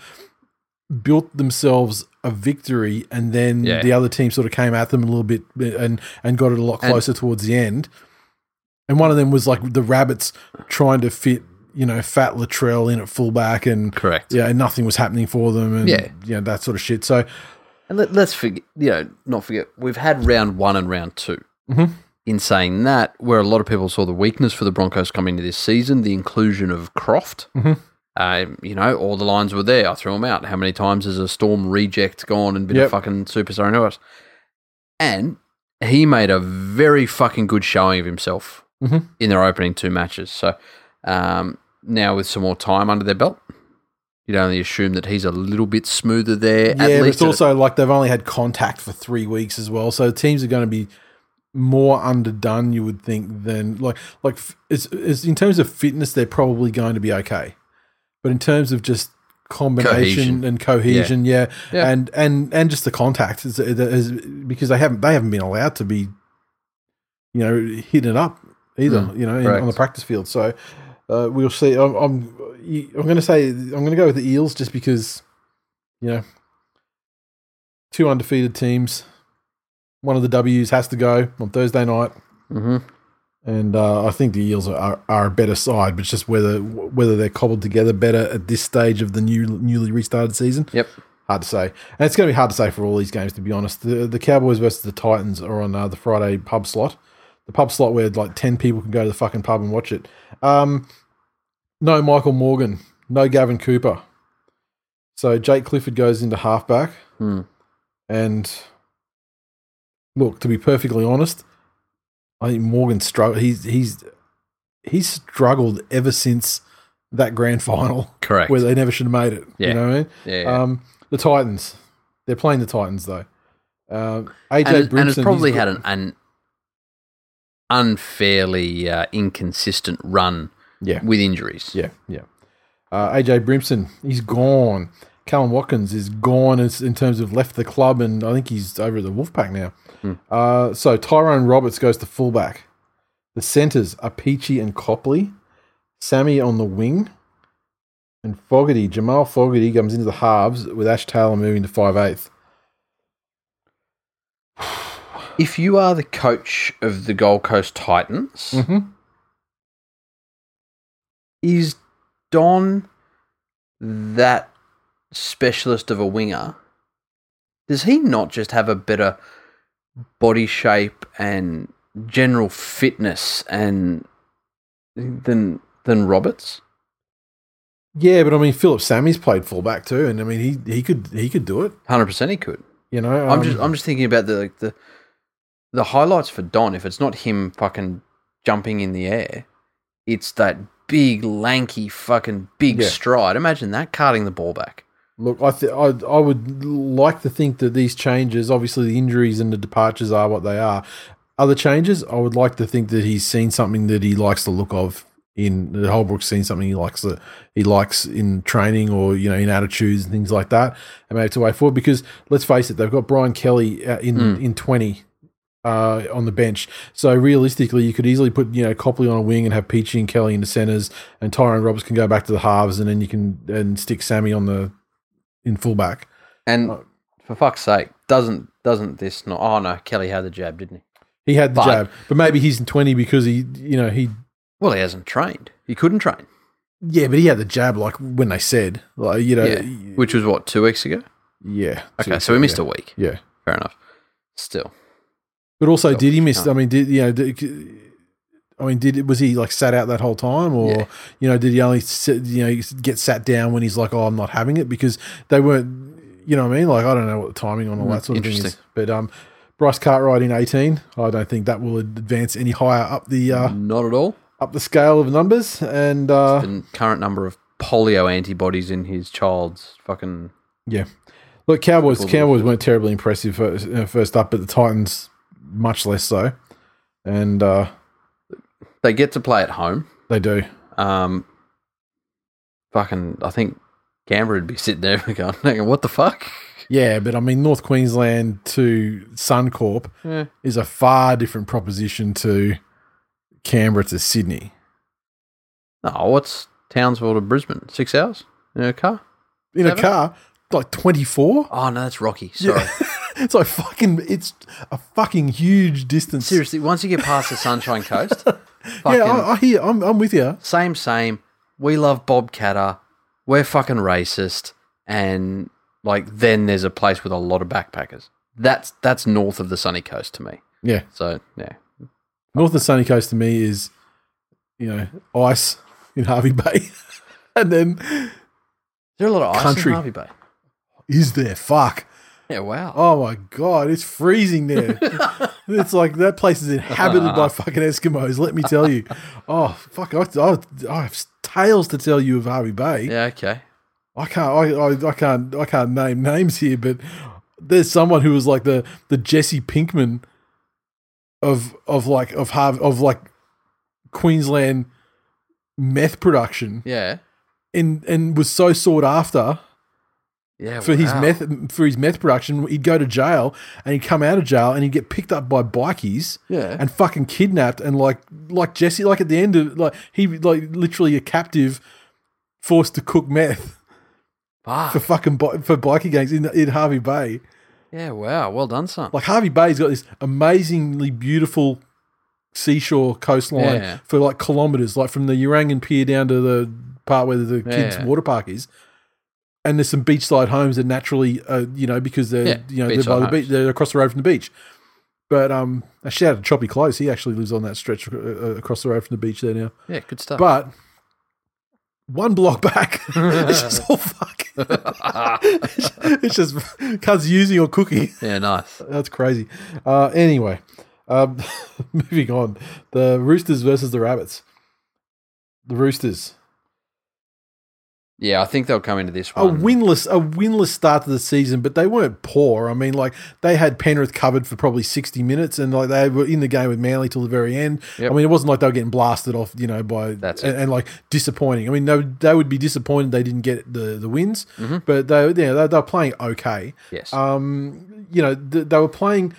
built themselves a victory and then
Yeah.
the other team sort of came at them a little bit and and got it a lot
And-
closer towards the end. And one of them was like the rabbits trying to fit, you know, fat Latrell in at fullback and
Correct.
yeah, and nothing was happening for them and
Yeah.
you know, that sort of shit. So
And let, let's forget, you know, not forget, we've had round one and round 2
Mhm.
In saying that, where a lot of people saw the weakness for the Broncos coming into this season, the inclusion of Croft,
Mhm.
uh, you know, all the lines were there. I threw them out. How many times has a Storm reject gone and been a fucking superstar in us? And he made a very fucking good showing of himself
Mhm.
in their opening two matches. So um, now with some more time under their belt, you'd only assume that he's a little bit smoother there.
yeah,
at
but it's also like they've only had contact for three weeks as well. So teams are going to be more underdone, you would think, than like like f- it's, it's in terms of fitness, they're probably going to be okay, but in terms of just combination
Cohesion.
and cohesion, yeah.
Yeah.
and and and just the contact is, is because they haven't they haven't been allowed to be, you know, hitting it up either,
Mm,
you know, in, on the
practice
practice field. So uh, we'll see. I'm I'm, I'm going to say I'm going to go with the Eels just because, you know, two undefeated teams. One of the W's has to go on Thursday night,
Mhm.
and uh, I think the Eels are, are a better side, but it's just whether whether they're cobbled together better at this stage of the new newly restarted season.
Yep.
Hard to say, and it's going to be hard to say for all these games. To be honest, the the Cowboys versus the Titans are on uh, the Friday pub slot, the pub slot where like ten people can go to the fucking pub and watch it. Um, no Michael Morgan, no Gavin Cooper. So Jake Clifford goes into halfback,
Hmm.
and look, to be perfectly honest, I think Morgan struggled. He's he's he's struggled ever since that grand final
Correct.
where they never should have made it.
Yeah.
You know what I mean?
yeah. yeah.
Um, the Titans, they're playing the Titans though. Um, AJ
and,
Brimson,
and it's probably had an, an unfairly uh, inconsistent run
yeah,
with injuries.
yeah, yeah. Uh, AJ Brimson, he's gone. Kallum Watkins is gone in, in terms of left the club, and I think he's over at the Wolfpack now.
Hmm.
Uh, so Tyrone Roberts goes to fullback. The centres are Peachey and Copley. Sami on the wing. And Fogarty, Jamal Fogarty comes into the halves with Ash Taylor moving to 5'8".
If you are the coach of the Gold Coast Titans,
Mm-hmm.
is Don that specialist of a winger? Does he not just have a better body shape and general fitness and than than Roberts?
Yeah, but I mean, Phillip Sami's played fullback too, and I mean, he he could he could do it.
Hundred percent, he could.
You know,
I'm
um,
just I'm just thinking about the like, the the highlights for Don. If it's not him fucking jumping in the air, it's that big lanky fucking big
Yeah.
stride. Imagine that carting the ball back.
Look, I, th- I I would like to think that these changes, obviously the injuries and the departures are what they are. Other changes, I would like to think that he's seen something that he likes the look of in that Holbrook's seen something he likes that he likes in training or you know in attitudes and things like that, and maybe it's a way forward. Because let's face it, they've got Brian Kelly uh, in
Mm.
in twenty. Uh, on the bench, so realistically, you could easily put you know Copley on a wing and have Peachey and Kelly in the centers, and Tyrone Roberts can go back to the halves, and then you can and stick Sami on the in fullback.
And
Oh.
for fuck's sake, doesn't doesn't this not? Oh no, Kelly had the jab, didn't he?
He had the
But-
jab, but maybe he's in twenty because he, you know, he
Well, he hasn't trained. He couldn't train.
yeah, but he had the jab like when they said, like you know,
Yeah. Which was what two weeks ago.
yeah.
Okay, so we missed a week.
Yeah,
Fair enough. Still,
but also,
Still,
did he miss?
no.
I mean, did you know? Did, I mean, did was he like sat out that whole time, or
Yeah.
you know, did he only sit, you know get sat down when he's like, oh, I'm not having it because they weren't, you know what I mean? Like I don't know what the timing on all
Mm,
that sort of thing is, but um, Bryce Cartwright in 18, I don't think that will advance any higher up the uh,
not at all.
up the scale of numbers, and uh,
The current number of polio antibodies in his child's fucking
Yeah. Look, Cowboys. Cowboys weren't terribly impressive first, uh, first up, but the Titans much less so, and uh,
they get to play at home.
they do.
Um, fucking, I think Canberra would be sitting there going, "What the fuck?"
Yeah, but I mean, North Queensland to Suncorp
Yeah.
is a far different proposition to Canberra to Sydney.
No, what's Townsville to Brisbane? Six hours in a car?
In a car, like twenty four.
Oh no, that's Rocky. Sorry.
it's like fucking. It's a fucking huge distance.
Seriously, once you get past the Sunshine Coast, fucking
Yeah, I, I hear. I'm, I'm with you.
same, same. We love Bob Katter. We're fucking racist, and like then there's a place with a lot of backpackers. That's that's north of the sunny coast to me.
Yeah,
So yeah,
North of the sunny coast to me is, you know, ice in Hervey Bay, and then
is there a lot of ice
Country.
in Hervey Bay?
is there fuck.
Yeah, wow.
Oh my god, it's freezing there. it's like that place is inhabited by fucking Eskimos. Let me tell you. Oh fuck, I, I, I have tales to tell you of Hervey Bay.
Yeah, okay.
I can't, I, I, I can't, I can't name names here, but there's someone who was like the the Jesse Pinkman of of like of Harv of like Queensland meth production,
Yeah,
and and was so sought after
yeah.
for his meth for his meth production. He'd go to jail and he'd come out of jail and he'd get picked up by bikies
Yeah,
and fucking kidnapped and like like Jesse like at the end of like he like literally a captive forced to cook meth
Fuck.
for fucking for bikie gangs in in Hervey Bay.
yeah. Wow. Well done, son.
Like Hervey Bay's got this amazingly beautiful seashore coastline
Yeah.
for like kilometers, like from the Urangan Pier down to the part where the kids'
Yeah.
water park is. And there's some beachside homes that naturally, uh, you know, because they're
Yeah,
you know they're by the beach, they're across the road from the beach. But um, a shout out to Choppy Close. He actually lives on that stretch uh, uh, across the road from the beach there now.
Yeah, good stuff.
But one block back, it's just all fuck. it's just cuz using or cooking.
yeah, nice.
That's crazy. Uh, anyway, um, moving on. The Roosters versus the Rabbits. The Roosters.
Yeah, I think they'll come into this one.
A winless, a winless start to the season, but they weren't poor. I mean, like they had Penrith covered for probably sixty minutes, and like they were in the game with Manly till the very end.
Yep.
I mean, it wasn't like they were getting blasted off, you know, by
That's
and, and, like disappointing. I mean, they, would- they would be disappointed they didn't get the the wins,
Mm-hmm.
but they, yeah, they, they were playing okay.
yes.
Um, you know, th- they were playing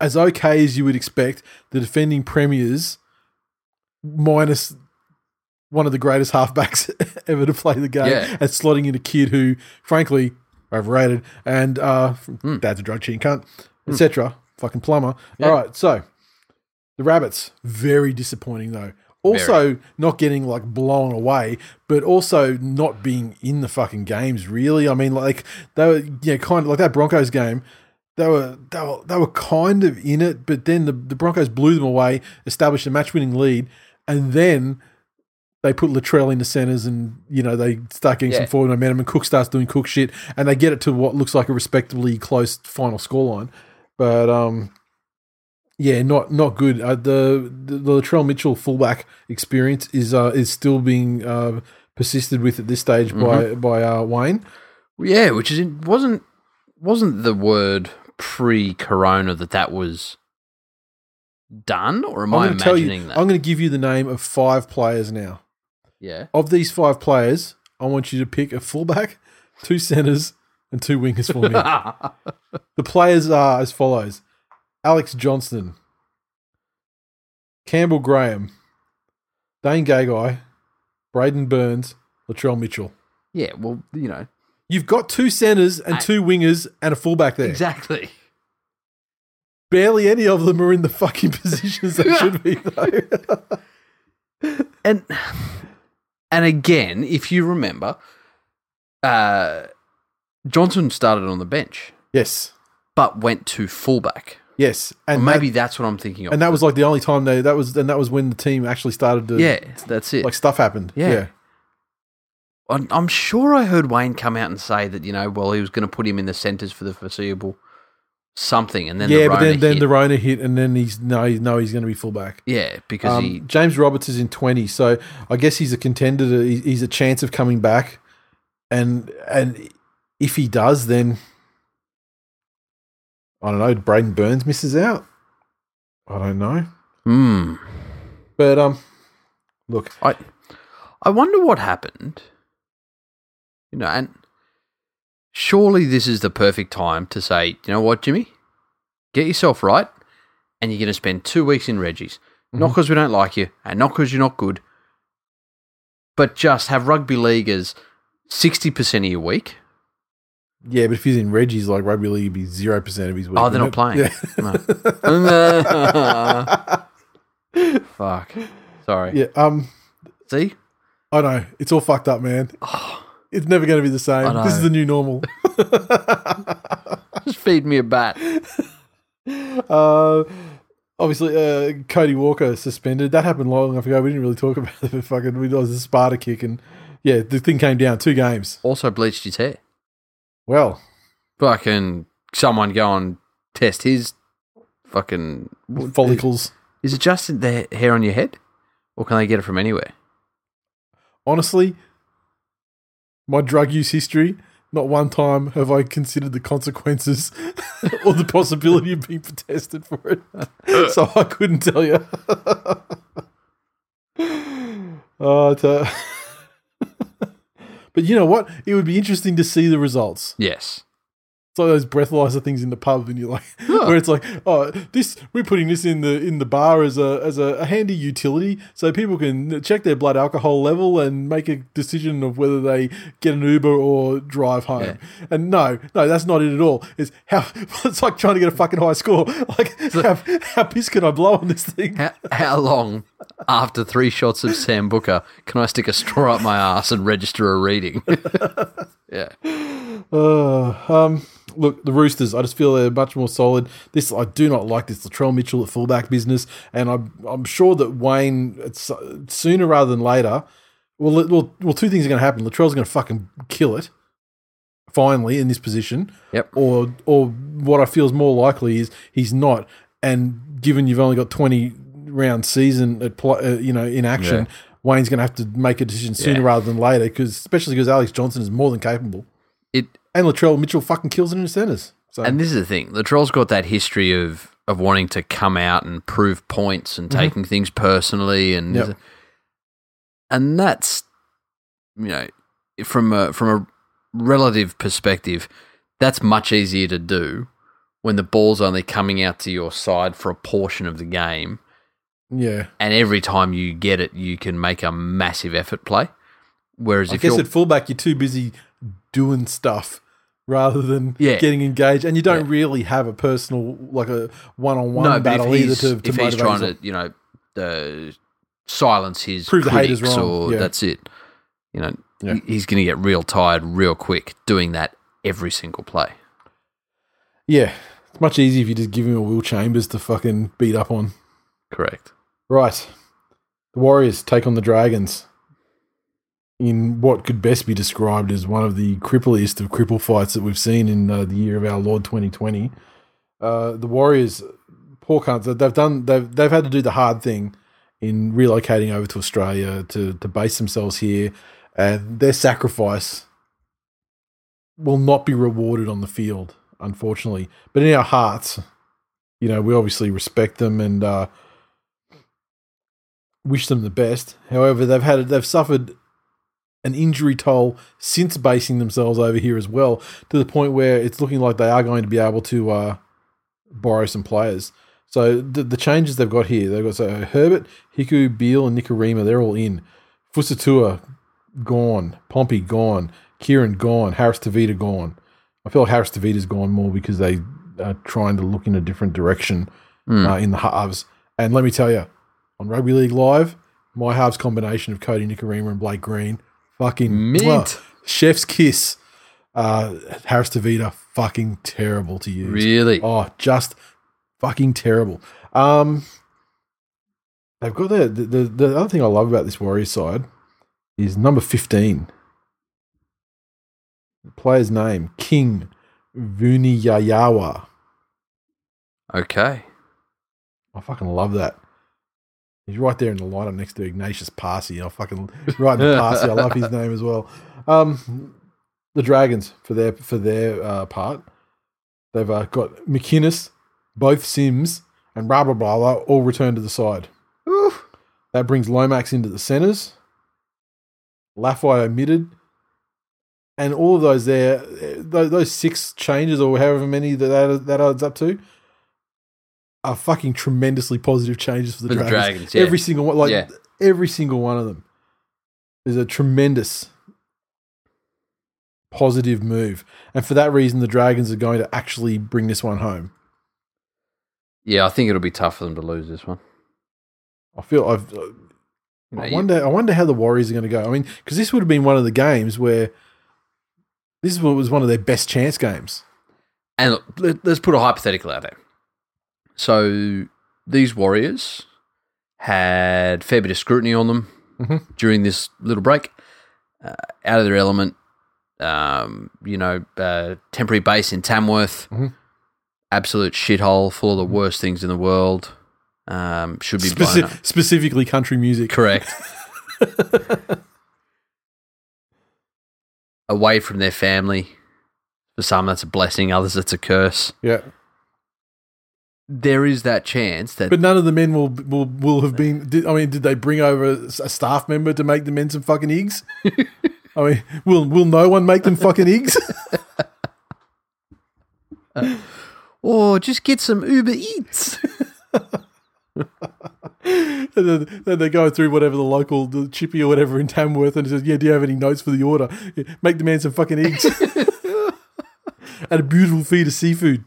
as okay as you would expect. The defending premiers, minus one of the greatest halfbacks ever to play the game,
Yeah.
and slotting in a kid who, frankly, overrated and uh,
Hmm.
dad's a drug cheating cunt, etc. Fucking plumber.
Yeah.
All right, so the rabbits very disappointing though. Also, not getting like blown away, but also not being in the fucking games. Really, I mean, like they were, yeah, kind of like that Broncos game. They were, they were, they were kind of in it, but then the, the Broncos blew them away, established a match-winning lead, and then they put Latrell in the centers, and you know they start getting some forward momentum, and Cook starts doing Cook shit, and they get it to what looks like a respectably close final scoreline. But um, yeah, not not good. Uh, the, the the Latrell Mitchell fullback experience is uh, is still being uh, persisted with at this stage by by uh, Wayne.
yeah, which is wasn't wasn't the word pre-corona that that was done, or am
I'm
I
tell you.
imagining that?
I'm going to give you the name of five players now.
Yeah.
Of these five players, I want you to pick a fullback, two centers, and two wingers for me. the players are as follows: Alex Johnston, Campbell Graham, Dane Gagai, Braidon Burns, Latrell Mitchell.
yeah. Well, you know
You've got two centers and
I-
two wingers and a fullback there.
exactly.
Barely any of them are in the fucking positions they should be, though.
And and again, if you remember, uh, Johnston started on the bench,
yes,
but went to fullback.
yes,
Or
and
maybe
that,
that's what I'm thinking of.
and that was like the only time they that was and that was when the team actually started to
yeah, that's it.
like stuff happened.
Yeah.
yeah.
I'm I'm sure I heard Wayne come out and say that you know, well, he was going to put him in the centres for the foreseeable something, and then
yeah,
the
but then, then
hit.
the Rona hit, and then he's no, no, he's going to be fullback.
yeah, because
Um,
he
James Roberts is in twenty, so I guess he's a contender. To, he's a chance of coming back, and and if he does, then I don't know. Braidon Burns misses out. I don't know,
hmm.
but um, look,
I I wonder what happened. You know, and surely this is the perfect time to say, you know what, Jimmy, get yourself right, and you're going to spend two weeks in Reggie's. Not because we don't like you, and not because you're not good, but just have rugby league as sixty percent of your week.
yeah, but if he's in Reggie's like rugby league, he'd be zero percent of his week.
Oh, they're
wouldn't it?
playing.
Yeah.
Fuck. Sorry.
yeah. Um,
See?
I know it's all fucked up, man. It's never going to be the same. This is the new normal.
Just feed me a bat.
Uh, obviously, uh, Cody Walker suspended. That happened long enough ago. We didn't really talk about it. But fucking, we was a Sparta kick, and yeah, the thing came down two games.
Also bleached his hair.
Well,
Fucking someone go and test his fucking
follicles.
Is it just the hair on your head, or can they get it from anywhere?
Honestly, my drug use history. Not one time have I considered the consequences or the possibility of being tested for it. So I couldn't tell you. uh, but you know what? It would be interesting to see the results.
Yes.
It's like those breathalyzer things in the pub, and you're like, where it's like, oh, this we're putting this in the in the bar as a as a, a handy utility, so people can check their blood alcohol level and make a decision of whether they get an Uber or drive home.
Yeah.
And no, no, that's not it at all. It's how it's like trying to get a fucking high score. Like, how, how piss can I blow on this thing?
How, how long After three shots of Sambuca, can I stick a straw up my ass and register a reading? yeah.
Uh, um, look, the Roosters. I just feel they're much more solid. This I do not like this Latrell Mitchell at fullback business, and I'm I'm sure that Wayne it's, sooner rather than later. Well, well, well, two things are going to happen. Latrell's going to fucking kill it. Finally, in this position,
Yep.
or or what I feel is more likely is he's not. And given you've only got twenty round season at pl- uh, you know in action,
Yeah.
Wayne's going to have to make a decision sooner
Yeah.
rather than later. Because especially because Alex Johnston is more than capable.
It
And Latrell Mitchell fucking kills it in the centres. So
and this is the thing. Latrell's got that history of of wanting to come out and prove points and taking things personally and
Yep.
and that's you know from a from a relative perspective that's much easier to do when the ball's only coming out to your side for a portion of the game
yeah,
and every time you get it you can make a massive effort play whereas
I
if
guess
you're
at fullback you're too busy doing stuff rather than
Yeah.
getting engaged, and you don't
Yeah.
really have a personal like a one on one
no,
battle either to, to
if he's trying to, you know, uh, silence his
Prove the haters wrong,
or
yeah.
that's it. You know,
Yeah.
he's going to get real tired real quick doing that every single play.
Yeah, it's much easier if you just give him a Will Chambers to fucking beat up on.
Correct.
Right, the Warriors take on the Dragons in what could best be described as one of the crippliest of cripple fights that we've seen in uh, the year of our Lord 2020. Uh, the Warriors, poor cunts, they've done they've they've had to do the hard thing in relocating over to Australia to to base themselves here, and their sacrifice will not be rewarded on the field, unfortunately. But in our hearts, you know, we obviously respect them and uh, wish them the best. However, they've had they've suffered an injury toll since basing themselves over here as well, to the point where it's looking like they are going to be able to uh, borrow some players. So the, the changes they've got here, they've got so Herbert, Hiku, Beal, and Nikorima, they're all in. Fusitu'a gone, Pompey gone, Kieran gone, Harris Tavita gone. I feel like Harris Tavita's gone more because they are trying to look in a different direction
Mm.
uh, in the halves. And let me tell you, on Rugby League Live, my halves combination of Kodi Nikorima and Blake Green, fucking
Mint.
mwah, chef's kiss. Uh, Harris Tavita, fucking terrible to use.
Really?
Oh, just fucking terrible. Um, they've got the, the the the other thing I love about this Warriors side is number fifteen. The player's name King Vuniyayawa.
Okay.
I fucking love that. He's right there in the lineup next to Agnatius Paasi. I fucking right in the Parsi. I love his name as well. Um, the Dragons for their for their uh, part, they've uh, got McInnes, both Sims, and blah blah all returned to the side. That brings Lomax into the centres. Lafai omitted. And all of those there, eh, those, those six changes or however many that that, that adds up to, are fucking tremendously positive changes for the
For the
Dragons.
Dragons, yeah.
Every single one, like
Yeah.
every single one of them, is a tremendous positive move, and for that reason, the Dragons are going to actually bring this one home.
Yeah, I think it'll be tough for them to lose this one.
I feel I've.
Uh, you know,
I
you-
wonder. I wonder how the Warriors are going to go. I mean, because this would have been one of the games where this was one of their best chance games.
And look, let- let's put a hypothetical out there. So these Warriors had a fair bit of scrutiny on them
Mhm.
during this little break, uh, out of their element. Um, you know, uh, temporary base in Tamworth,
Mhm.
absolute shithole, full of the worst things in the world. Um, should be
Speci- specifically, country music.
correct. Away from their family. For some, that's a blessing. Others, it's a curse.
Yeah,
there is that chance that
but none of the men will will will have been. Did, I mean, did they bring over a, staff member to make the men some fucking eggs? I mean, will will no one make them fucking eggs?
Uh, or just get some Uber Eats.
and then, then they go through whatever the local the chippy or whatever in Tamworth and says, "Yeah, do you have any notes for the order? Yeah, make the man some fucking eggs and a beautiful feed of seafood."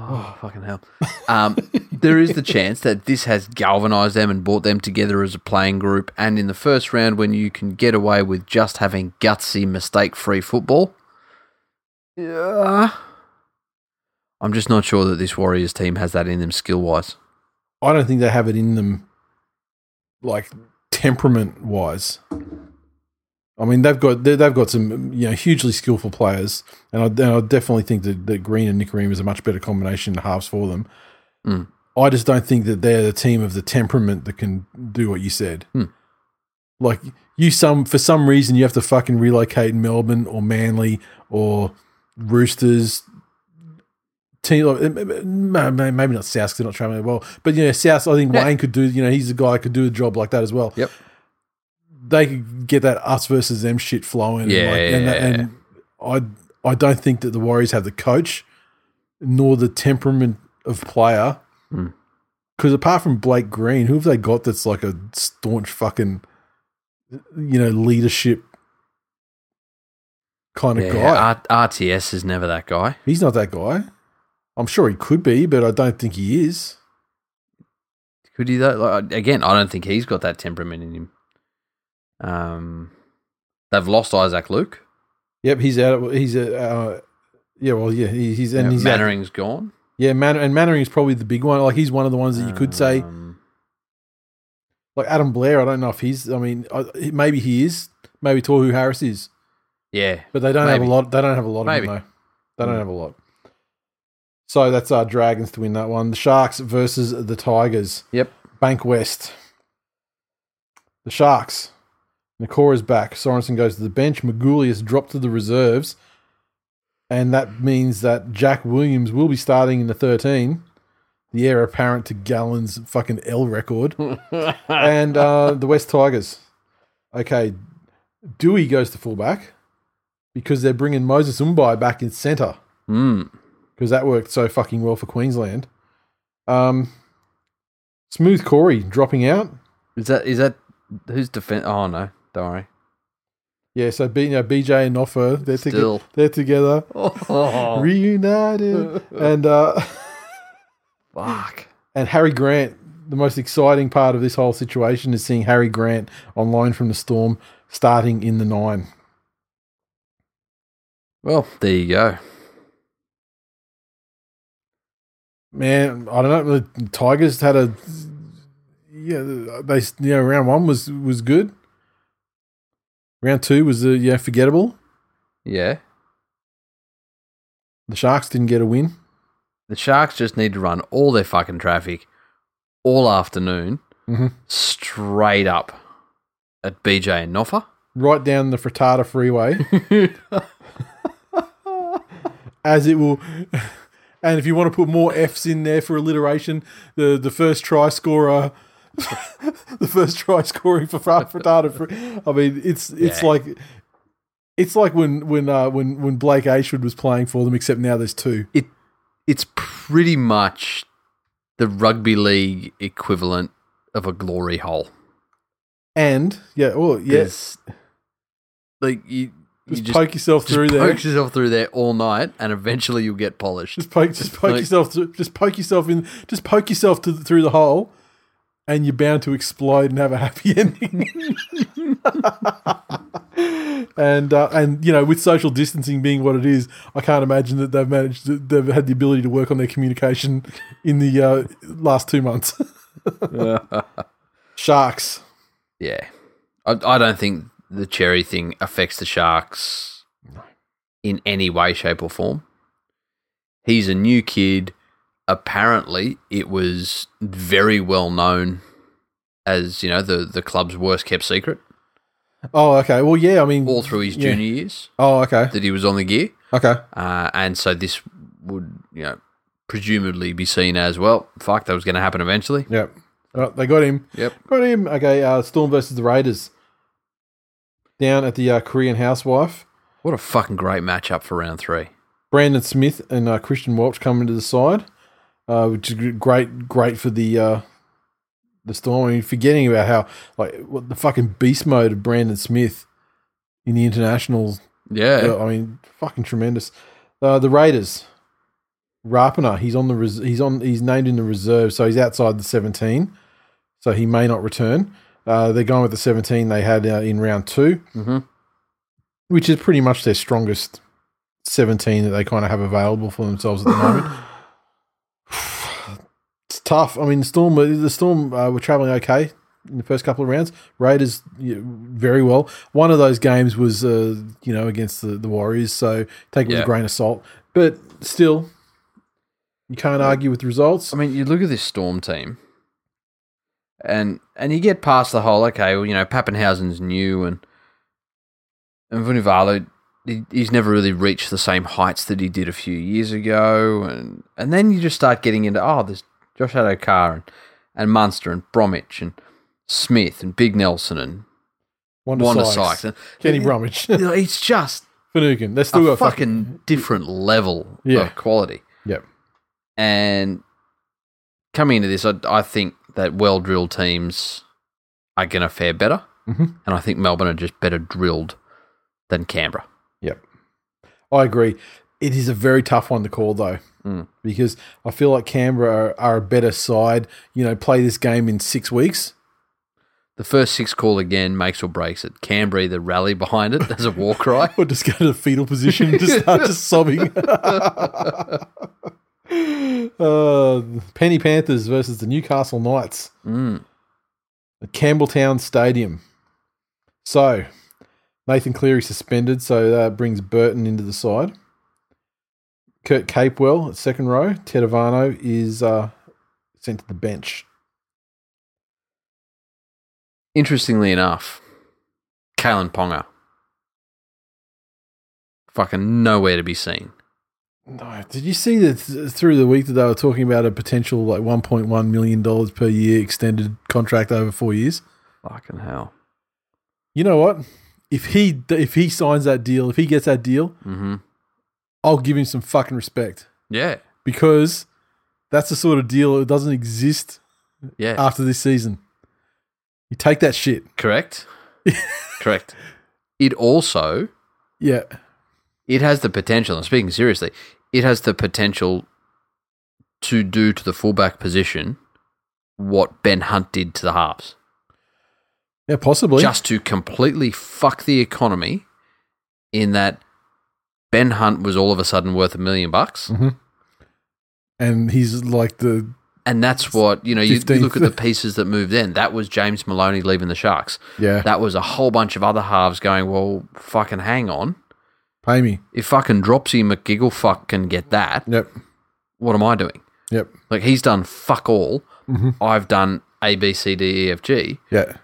Oh, fucking hell. Um, there is the chance that this has galvanized them and brought them together as a playing group. And in the first round, when you can get away with just having gutsy, mistake free football, yeah. I'm just not sure that this Warriors team has that in them skill wise.
I don't think they have it in them, like temperament wise. I mean, they've got they- they've got some you know hugely skillful players, and I, and I definitely think that, that Green and Nickareem is a much better combination in halves for them.
Mm.
I just don't think that they're the team of the temperament that can do what you said.
Hmm.
Like you, some for some reason you have to fucking relocate in Melbourne or Manly or Roosters. Team, maybe not South because they're not traveling well, but you know South. I think
Yeah.
Wayne could do. You know, he's a guy who could do a job like that as well
Yep.
They could get that us versus them shit flowing.
Yeah,
and, like, and, and I I don't think that the Warriors have the coach nor the temperament of player.
Hmm.
Because apart from Blake Green, who have they got that's like a staunch fucking, you know, leadership kind of
Yeah,
guy?
R- RTS is never that guy.
He's not that guy. I'm sure he could be, but I don't think he is.
Could he though? Like, again, I don't think he's got that temperament in him. Um, they've lost Isaac Luke.
Yep, he's out. He's a. Uh, yeah, well, yeah, he, he's and
Yeah,
he's out.
Mannering's gone.
Yeah, Man- and Mannering is probably the big one. Like he's one of the ones that you could say,
Um,
like Adam Blair. I don't know if he's. I mean, I, maybe he is. Maybe Tohu Harris is,
yeah,
but they don't have a lot. They don't have a lot
Maybe.
of them though. They don't
Mm.
have a lot. So that's our Dragons to win that one. The Sharks versus the Tigers.
Yep.
Bank West. The Sharks. Nikora's back. Sorensen goes to the bench. Maguli has dropped to the reserves. And that means that Jack Williams will be starting in the 13. The heir apparent to Gallen's fucking L record. and uh, the West Tigers. Okay. Doueihi goes to fullback because they're bringing Moses Mbye back in centre
mm,
because that worked so fucking well for Queensland. Um, Smooth Corey dropping out.
is that is that who's defense? Oh no, don't worry.
Yeah, so you know, BJ and Noffer, they're, they're together,
oh,
reunited, and uh,
fuck.
and Harry Grant. The most exciting part of this whole situation is seeing Harry Grant on loan from the Storm, starting in the nine.
Well, there you go.
Man, I don't know. The Tigers had a yeah. They you know round one was was good. Round two was the yeah forgettable.
Yeah,
The Sharks didn't get a win.
the Sharks just need to run all their fucking traffic all afternoon,
Mhm.
straight up at BJ and Noffa.
right down the Frittata Freeway, as it will. And if you want to put more F's in there for alliteration, the the first try scorer, the first try scoring for Fr- Frittata. I mean, it's it's
Yeah.
like it's like when when uh, when when Blake Ashwood was playing for them, except now there's two.
it it's pretty much the rugby league equivalent of a glory hole.
And yeah, well, yeah,
'Cause, like you,
just,
just,
poke yourself
just
through there.
poke yourself through there all night, and eventually you'll get polished.
Just poke, just poke
Like-
yourself, through, just poke yourself in, just poke yourself to, through the hole, and you're bound to explode and have a happy ending. and uh, and you know, with social distancing being what it is, I can't imagine that they've managed, to, they've had the ability to work on their communication in the uh, last two months. Sharks,
Yeah, I, I don't think the Xerri thing affects the Sharks in any way, shape, or form. He's a new kid. Apparently, it was very well known as you know the the club's worst kept secret
oh okay, well yeah, I mean,
all through his
Yeah.
junior years
oh okay,
that he was on the gear.
okay,
Uh, and so this would, you know, presumably be seen as well. Fuck, that was going to happen eventually.
yep, they got him.
Yep.
Got him. Okay, uh, Storm versus the Raiders. Down at the uh, Korean housewife.
What a fucking great matchup for round three.
Brandon Smith and uh, Christian Welch coming to the side, uh, which is great, great for the uh, the Storm. I mean, forgetting about how like what the fucking beast mode of Brandon Smith in the internationals.
Yeah.
uh, I mean, fucking tremendous. Uh, the Raiders. Rapana, he's on the res- he's on he's named in the reserve, so he's outside the 17, so he may not return. Uh, they're going with the 17 they had uh, in round 2
Mhm.
which is pretty much their strongest 17 that they kind of have available for themselves at the moment. it's tough. I mean, the Storm the Storm uh, were traveling okay in the first couple of rounds. Raiders yeah, very well. One of those games was uh, you know against the, the Warriors, so take it with a grain of salt. But still, you can't argue with the results.
I mean, you look at this Storm team, and and you get past the whole okay, well, you know, Papenhuyzen's new, and and Vunivalu, he's never really reached the same heights that he did a few years ago, and and then you just start getting into oh, there's Josh Addo-Carr and, and Munster and Bromwich and Smith and Big Nelson and
Wanda,
Wanda
Sykes,
Sykes. And,
Kenny Bromwich,
you know, it's just
Finucane. They're still
a
fucking
fucking different level
Yeah.
of quality.
Yep.
And coming into this, I, I think that well drilled teams are going to fare better.
Mhm.
And I think Melbourne are just better drilled than Canberra.
I agree. It is a very tough one to call, though,
Mm.
because I feel like Canberra are, are a better side. You know, play this game in six weeks.
The first six call again makes or breaks it. Canberra either rally behind it as a war cry.
Or just go to the fetal position and just start just sobbing. uh, Penny Panthers versus the Newcastle Knights
Mm.
at Campbelltown Stadium. So, Nathan Cleary suspended, so that brings Burton into the side. Kurt Capewell at second row. Tetevano is uh, sent to the bench.
Interestingly enough, Kalyn Ponga. Fucking nowhere to be seen.
No, did you see that through the week that they were talking about a potential like one point one million dollars per year extended contract over four years?
Fucking hell.
You know what? If he if he signs that deal, if he gets that deal,
Mm-hmm.
I'll give him some fucking respect
Yeah.
because that's the sort of deal that doesn't exist
Yeah.
after this season. You take that shit.
Correct. Correct. It also
Yeah.
it has the potential. And speaking seriously, it has the potential to do to the fullback position what Ben Hunt did to the halves,
Yeah, possibly.
just to completely fuck the economy. In that Ben Hunt was all of a sudden worth a million bucks,
and he's like the
and that's what you know. You, you look at the pieces that moved in. That was James Maloney leaving the Sharks.
yeah.
That was a whole bunch of other halves going. Well, fucking hang on.
Pay me.
If fucking Dropsy McGiggle fuck can get that,
Yep.
what am I doing?
Yep.
Like he's done fuck all.
Mhm.
I've done A, B, C, D, E, F, G.
Yeah.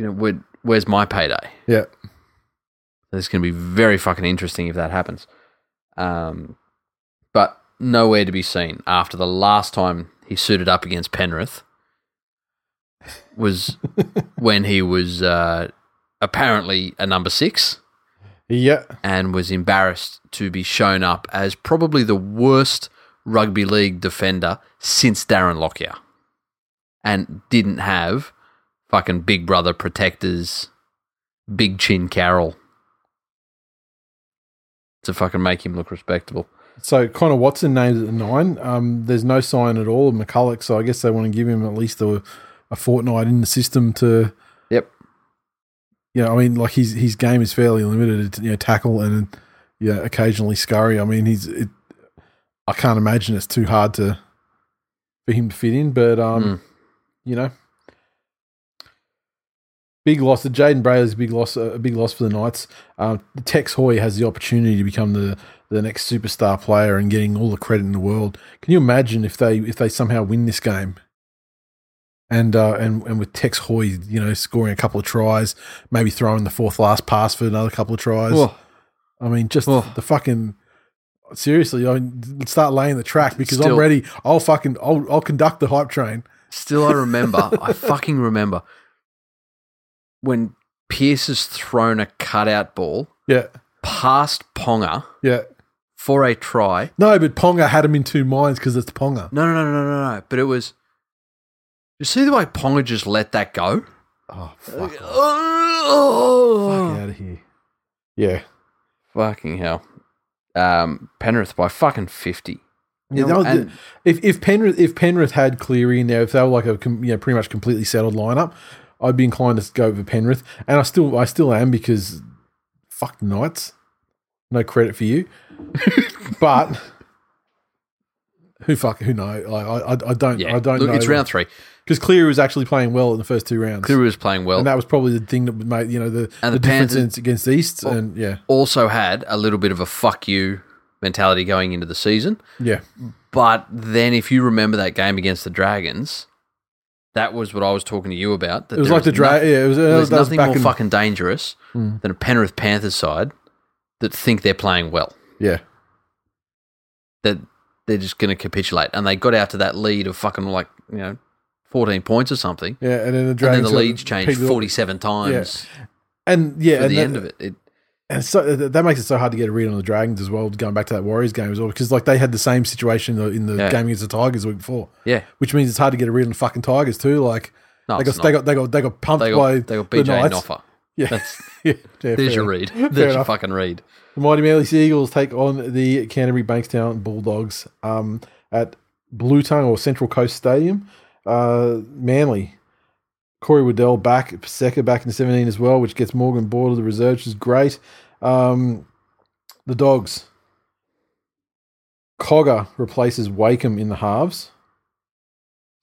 You know, where, where's my payday?
Yeah.
It's going to be very fucking interesting if that happens. Um, but nowhere to be seen after the last time he suited up against Penrith was when he was uh, apparently a number six
Yeah.
and was embarrassed to be shown up as probably the worst rugby league defender since Darren Lockyer and didn't have fucking big brother protectors, big chin Carroll to fucking make him look respectable.
So Connor Watson named at the nine. Um, there's no sign at all of McCullough, so I guess they want to give him at least a, a fortnight in the system to,
Yep.
you know, I mean, like his his game is fairly limited. It's, you know, tackle and yeah, occasionally scurry. I mean, he's. It, I can't imagine it's too hard to for him to fit in, but um,
Mm.
you know, big loss. The Jayden Brailey's a big loss. A big loss for the Knights. Um, Tex Hoy has the opportunity to become the the next superstar player and getting all the credit in the world. Can you imagine if they if they somehow win this game? And uh, and and with Tex Hoy, you know, scoring a couple of tries, maybe throwing the fourth last pass for another couple of tries.
Oh,
I mean, just
Oh.
the fucking seriously. I mean, start laying the track because I'm ready. I'll fucking I'll I'll conduct the hype train.
still, I remember, I fucking remember when Pearce has thrown a cutout ball
Yeah,
past Ponga
yeah.
for a try.
No, but Ponga had him in two minds because it's Ponga.
No, no, no, no, no, no. But it was. You see the way Ponga just let that go?
Oh, fuck, fuck
Oh,
out of here. Yeah,
fucking hell. Um, Penrith by fucking 50.
Yeah, that was-
and-
if if Penrith if Penrith had Cleary in there, if they were like a you know pretty much completely settled lineup, I'd be inclined to go for Penrith, and I still I still am because fuck Knights, no credit for you, but who fuck who know? I I, I don't
yeah,
I don't
look,
know.
it's round three.
because Cleary was actually playing well in the first two rounds,
Cleary was playing well.
and that was probably the thing that made you know the
And
the,
the
difference against East, and yeah.
also had a little bit of a fuck you mentality going into the season.
yeah.
But then, if you remember that game against the Dragons, that was what I was talking to you about.
It was like the drag
no-
yeah it was,
there's
that was
nothing more
in,
fucking dangerous
Hmm.
than a Penrith Panthers side that think they're playing well.
yeah
That they're just going to capitulate, and they got out to that lead of fucking like you know. 14 points or something.
yeah and then the
And then the leads changed
picked it up.
47 times
and yeah and
the
that-
end of it. it
And so that makes it so hard to get a read on the Dragons as well. Going back to that Warriors game as well, because like they had the same situation in the, in the
Yeah.
game against the Tigers the week before,
yeah.
which means it's hard to get a read on the fucking Tigers too. Like
No,
they got, they got they got they got pumped
they
by
they got
the
BJ
Knights.
Noffer.
Yeah,
That's,
yeah, yeah,
there's your read. There's your
enough.
fucking read.
The Mighty Manly Seagulls take on the Canterbury Bankstown Bulldogs um, at Blue Tongue or Central Coast Stadium. Uh, Manly, Corey Waddell back, Paseka back in 17 as well, which gets Morgan Board of the reserves, which is great. Um, the Dogs, Cogger replaces Wakeham in the halves.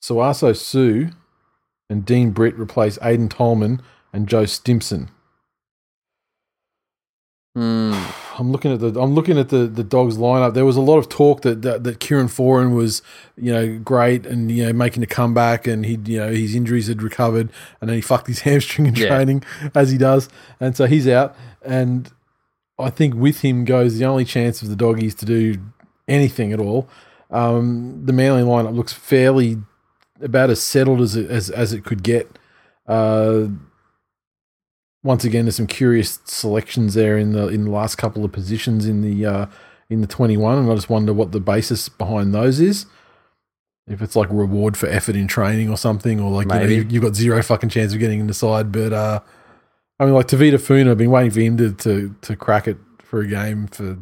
Sauaso Sue and Dean Britt replace Aiden Tolman and Joe Stimson.
Hmm.
I'm looking at the I'm looking at the the dogs lineup. There was a lot of talk that that, that Kieran Foran was you know great and you know making a comeback and he you know his injuries had recovered and then he fucked his hamstring in
Yeah.
training as he does and so he's out and I think with him goes the only chance of the doggies to do anything at all. Um, the Manly lineup looks fairly about as settled as it, as as it could get. Uh, once again, there's some curious selections there in the in the last couple of positions in the uh, in the 21, and I just wonder what the basis behind those is. If it's like reward for effort in training or something, or like you know, you, you've got zero fucking chance of getting in the side. But uh, I mean, like Tevita Funa, I've been waiting for him to to, to crack it for a game for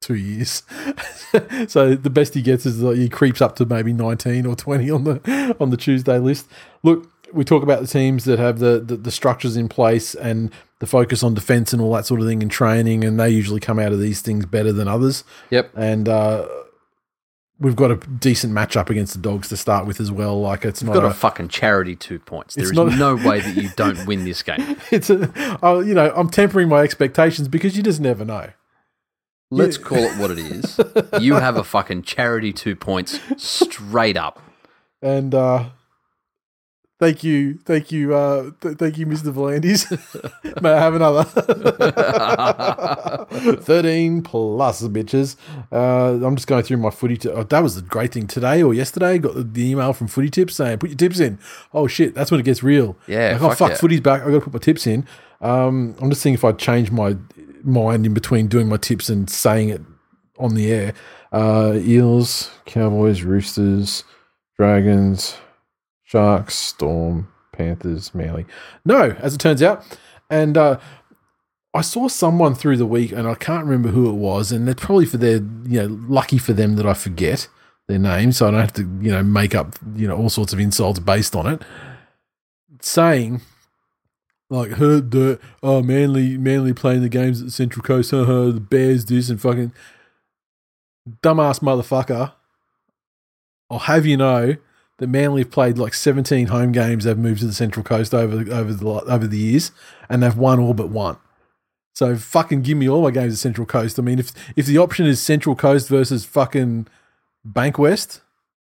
two years. so the best he gets is like he creeps up to maybe 19 or 20 on the on the Tuesday list. Look, we talk about the teams that have the, the, the structures in place and the focus on defense and all that sort of thing in training, and they usually come out of these things better than others.
Yep.
And uh, we've got a decent matchup against the dogs to start with as well. Like it's not
Got
a,
a fucking charity two points. There is
not
no way that you don't win this game.
it's a, uh, you know, I'm tempering my expectations because you just never know.
Let's call it what it is. You have a fucking charity two points straight up.
And uh, thank you, thank you, uh, th- thank you, Mr. V'landys. May I have another? 13 plus, bitches. Uh, I'm just going through my footy. T- oh, that was the great thing today or yesterday. Got the email from Footy Tips saying, put your tips in. Oh, shit, that's when it gets real.
Yeah,
Like, oh,
fuck
fuck,
yeah.
footy's back. i got to put my tips in. Um, I'm just seeing if I change my mind in between doing my tips and saying it on the air. Uh, Eels, Cowboys, Roosters, Dragons, Sharks, Storm, Panthers, Manly. No, as it turns out. And uh, I saw someone through the week, and I can't remember who it was, and they're probably for their, you know, lucky for them that I forget their name, so I don't have to, you know, make up, you know, all sorts of insults based on it. Saying, like, heard the oh Manly, Manly playing the games at the Central Coast, haha, the Bears this and fucking dumbass motherfucker. I'll have you know that Manly have played like 17 home games. They've moved to the Central Coast over over the over the years, and they've won all but one. So fucking give me all my games at Central Coast. I mean, if if the option is Central Coast versus fucking Bank West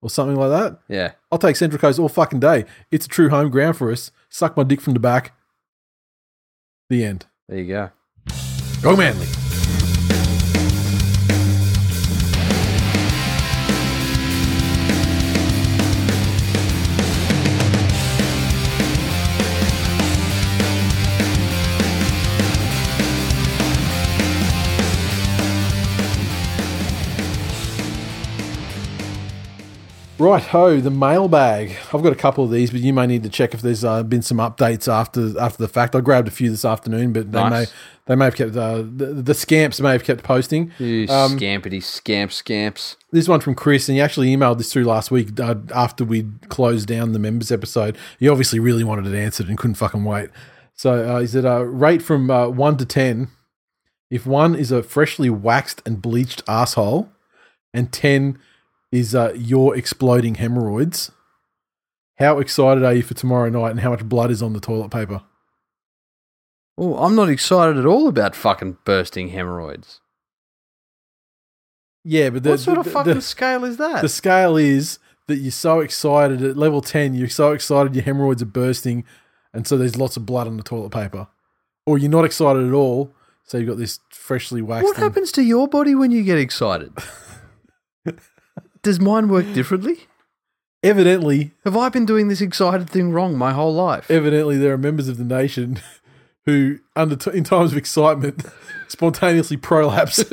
or something like that,
Yeah.
I'll take Central Coast all fucking day. It's a true home ground for us. Suck my dick from the back. The end.
There you go.
Go Manly. Right, ho, the mailbag. I've got a couple of these, but you may need to check if there's uh, been some updates after after the fact. I grabbed a few this afternoon, but they
Nice.
may they may have kept uh, the, the scamps may have kept posting.
You
Um,
scampity scamp scamps.
This one from Chris, and he actually emailed this through last week uh, after we closed down the members episode. He obviously really wanted it answered and couldn't fucking wait. So uh, he said, uh, rate from uh, one to ten. If one is a freshly waxed and bleached asshole, and ten is uh, your exploding hemorrhoids, how excited are you for tomorrow night, and how much blood is on the toilet paper?
Oh, I'm not excited at all about fucking bursting hemorrhoids.
Yeah, but the,
what sort of fucking
the-
scale is that?
The scale is that you're so excited at level 10, you're so excited your hemorrhoids are bursting, and so there's lots of blood on the toilet paper. Or you're not excited at all, so you've got this freshly waxed.
what
and-
happens to your body when you get excited? Does mine work differently?
Evidently,
Have I been doing this excited thing wrong my whole life?
evidently, there are members of the nation who, under t- in times of excitement, spontaneously prolapse.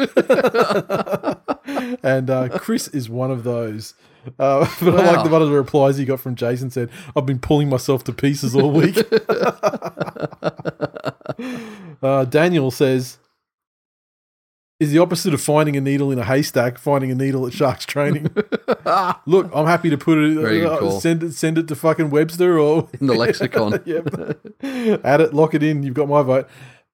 and uh, Chris is one of those. Uh, but I like
Wow.
the one of the replies he got from Jason said, I've been pulling myself to pieces all week. uh, Daniel says, is the opposite of finding a needle in a haystack, finding a needle at Sharks training. Look, I'm happy to put it, uh, send it, send it to fucking Webster or
In the lexicon.
yep. Add it, lock it in. You've got my vote.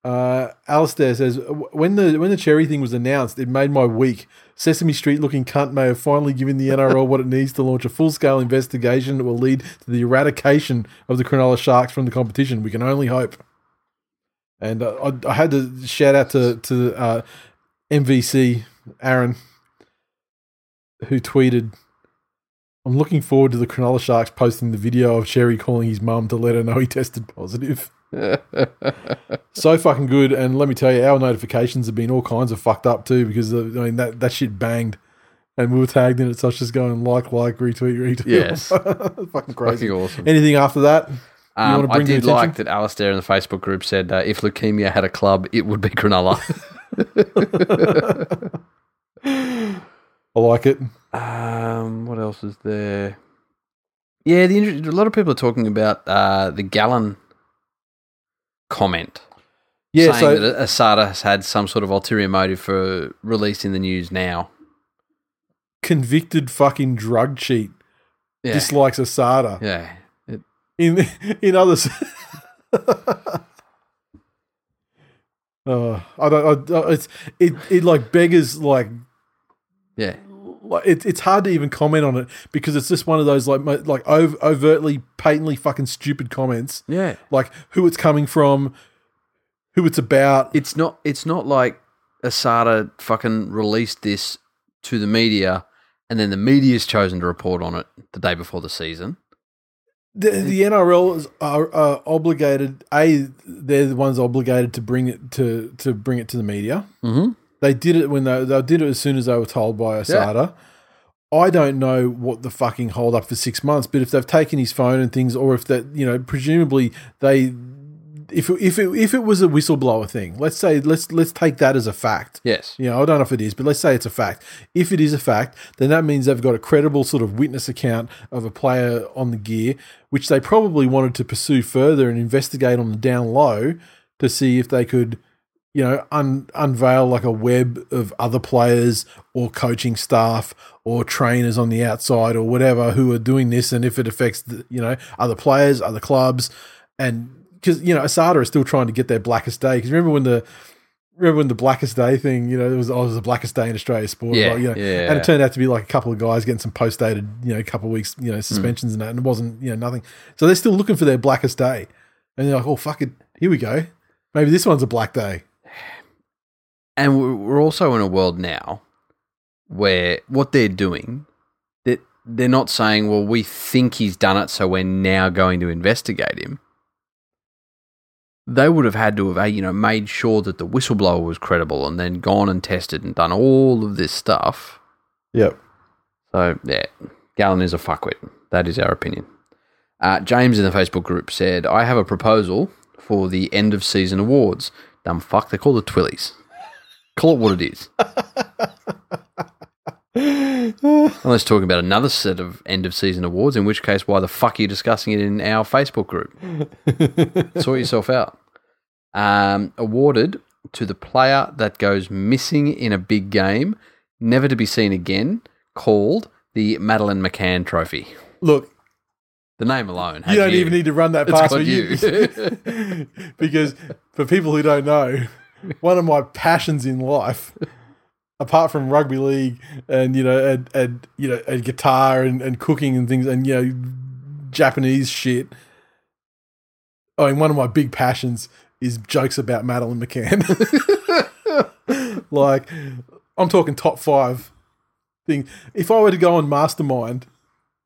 Uh, Alistair says when the when the Xerri thing was announced, it made my week. Sesame Street looking cunt may have finally given the NRL what it needs to launch a full scale investigation that will lead to the eradication of the Cronulla Sharks from the competition. We can only hope. And uh, I, I had to shout out to to uh, MVC Aaron, who tweeted, "I'm looking forward to the Cronulla Sharks posting the video of Xerri calling his mum to let her know he tested positive." so fucking good. And let me tell you, our notifications have been all kinds of fucked up too because uh, I mean that that shit banged, and we were tagged in it. So I was just going like, like, retweet, retweet.
Yes.
fucking crazy.
Fucking awesome.
Anything after that?
Um, I did like that Alistair in the Facebook group said uh, if leukemia had a club, it would be Cronulla.
I like it.
um, what else is there? Yeah, the a lot of people are talking about uh, the Gallen comment.
Yeah.
saying
So
that Asada has had some sort of ulterior motive for releasing the news now.
convicted fucking drug cheat
Yeah,
dislikes Asada.
yeah. It-
In in others. Uh, I don't. I, it's it. It like beggars like
yeah.
like it, it's hard to even comment on it because it's just one of those like like ov- overtly patently fucking stupid comments
Yeah.
like who it's coming from who it's about
It's not. It's not like Asada fucking released this to the media, and then the media's chosen to report on it the day before the season.
The, the NRL is, are, are obligated a they're the ones obligated to bring it to to bring it to the media.
Mm-hmm.
they did it when they they did it as soon as they were told by Asada. I don't know what the fucking hold up for six months, but if they've taken his phone and things, or if that, you know, presumably they, if it, if it if it was a whistleblower thing, let's say let's let's take that as a fact.
Yes.
You know, I don't know if it is, but let's say it's a fact. If it is a fact, then that means they've got a credible sort of witness account of a player on the gear, which they probably wanted to pursue further and investigate on the down low to see if they could, you know, un- unveil like a web of other players or coaching staff or trainers on the outside or whatever who are doing this, and if it affects, the, you know, other players, other clubs, and because you know, Asada is still trying to get their blackest day. Because remember when the remember when the blackest day thing, you know, it was, oh, it was the blackest day in Australia sport.
Yeah,
like, you know,
yeah.
And it turned out to be like a couple of guys getting some post dated, you know, a couple of weeks, you know,
Hmm.
suspensions and that. And it wasn't, you know, nothing. So they're still looking for their blackest day. And they're like, oh, fuck it. Here we go. Maybe this one's a black day.
And we're- we're also in a world now where what they're doing, that they're not saying, "Well, we think he's done it, so we're now going to investigate him." They would have had to have, uh, you know, made sure that the whistleblower was credible, and then gone and tested and done all of this stuff.
Yep.
So yeah, Gallen is a fuckwit. That is our opinion. Uh, James in the Facebook group said, "I have a proposal for the end of season awards. Dumb fuck, they call the Twillies. Call it what it is. Unless talking about another set of end of season awards, in which case, why the fuck are you discussing it in our Facebook group? Sort yourself out. Um, awarded to the player that goes missing in a big game, never to be seen again, called the Madeleine McCann Trophy.
Look,
The name alone.
you don't even need to run that past me
you.
because for people who don't know, one of my passions in life, apart from rugby league and you know and, and you know and guitar and, and cooking and things and you know Japanese shit. I mean, one of my big passions is jokes about Madeleine McCann. like, I'm talking top five thing. If I were to go on Mastermind,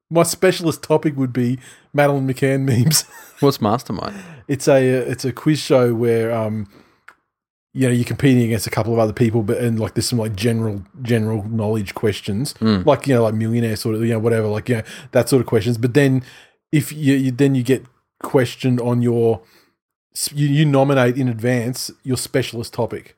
my specialist topic would be Madeleine McCann memes.
What's Mastermind?
It's a it's a quiz show where um you know you're competing against a couple of other people, but and like there's some like general general knowledge questions, mm. like you know like millionaire sort of you know whatever like you know that sort of questions. But then if you, you then you get questioned on your you, you nominate in advance your specialist topic,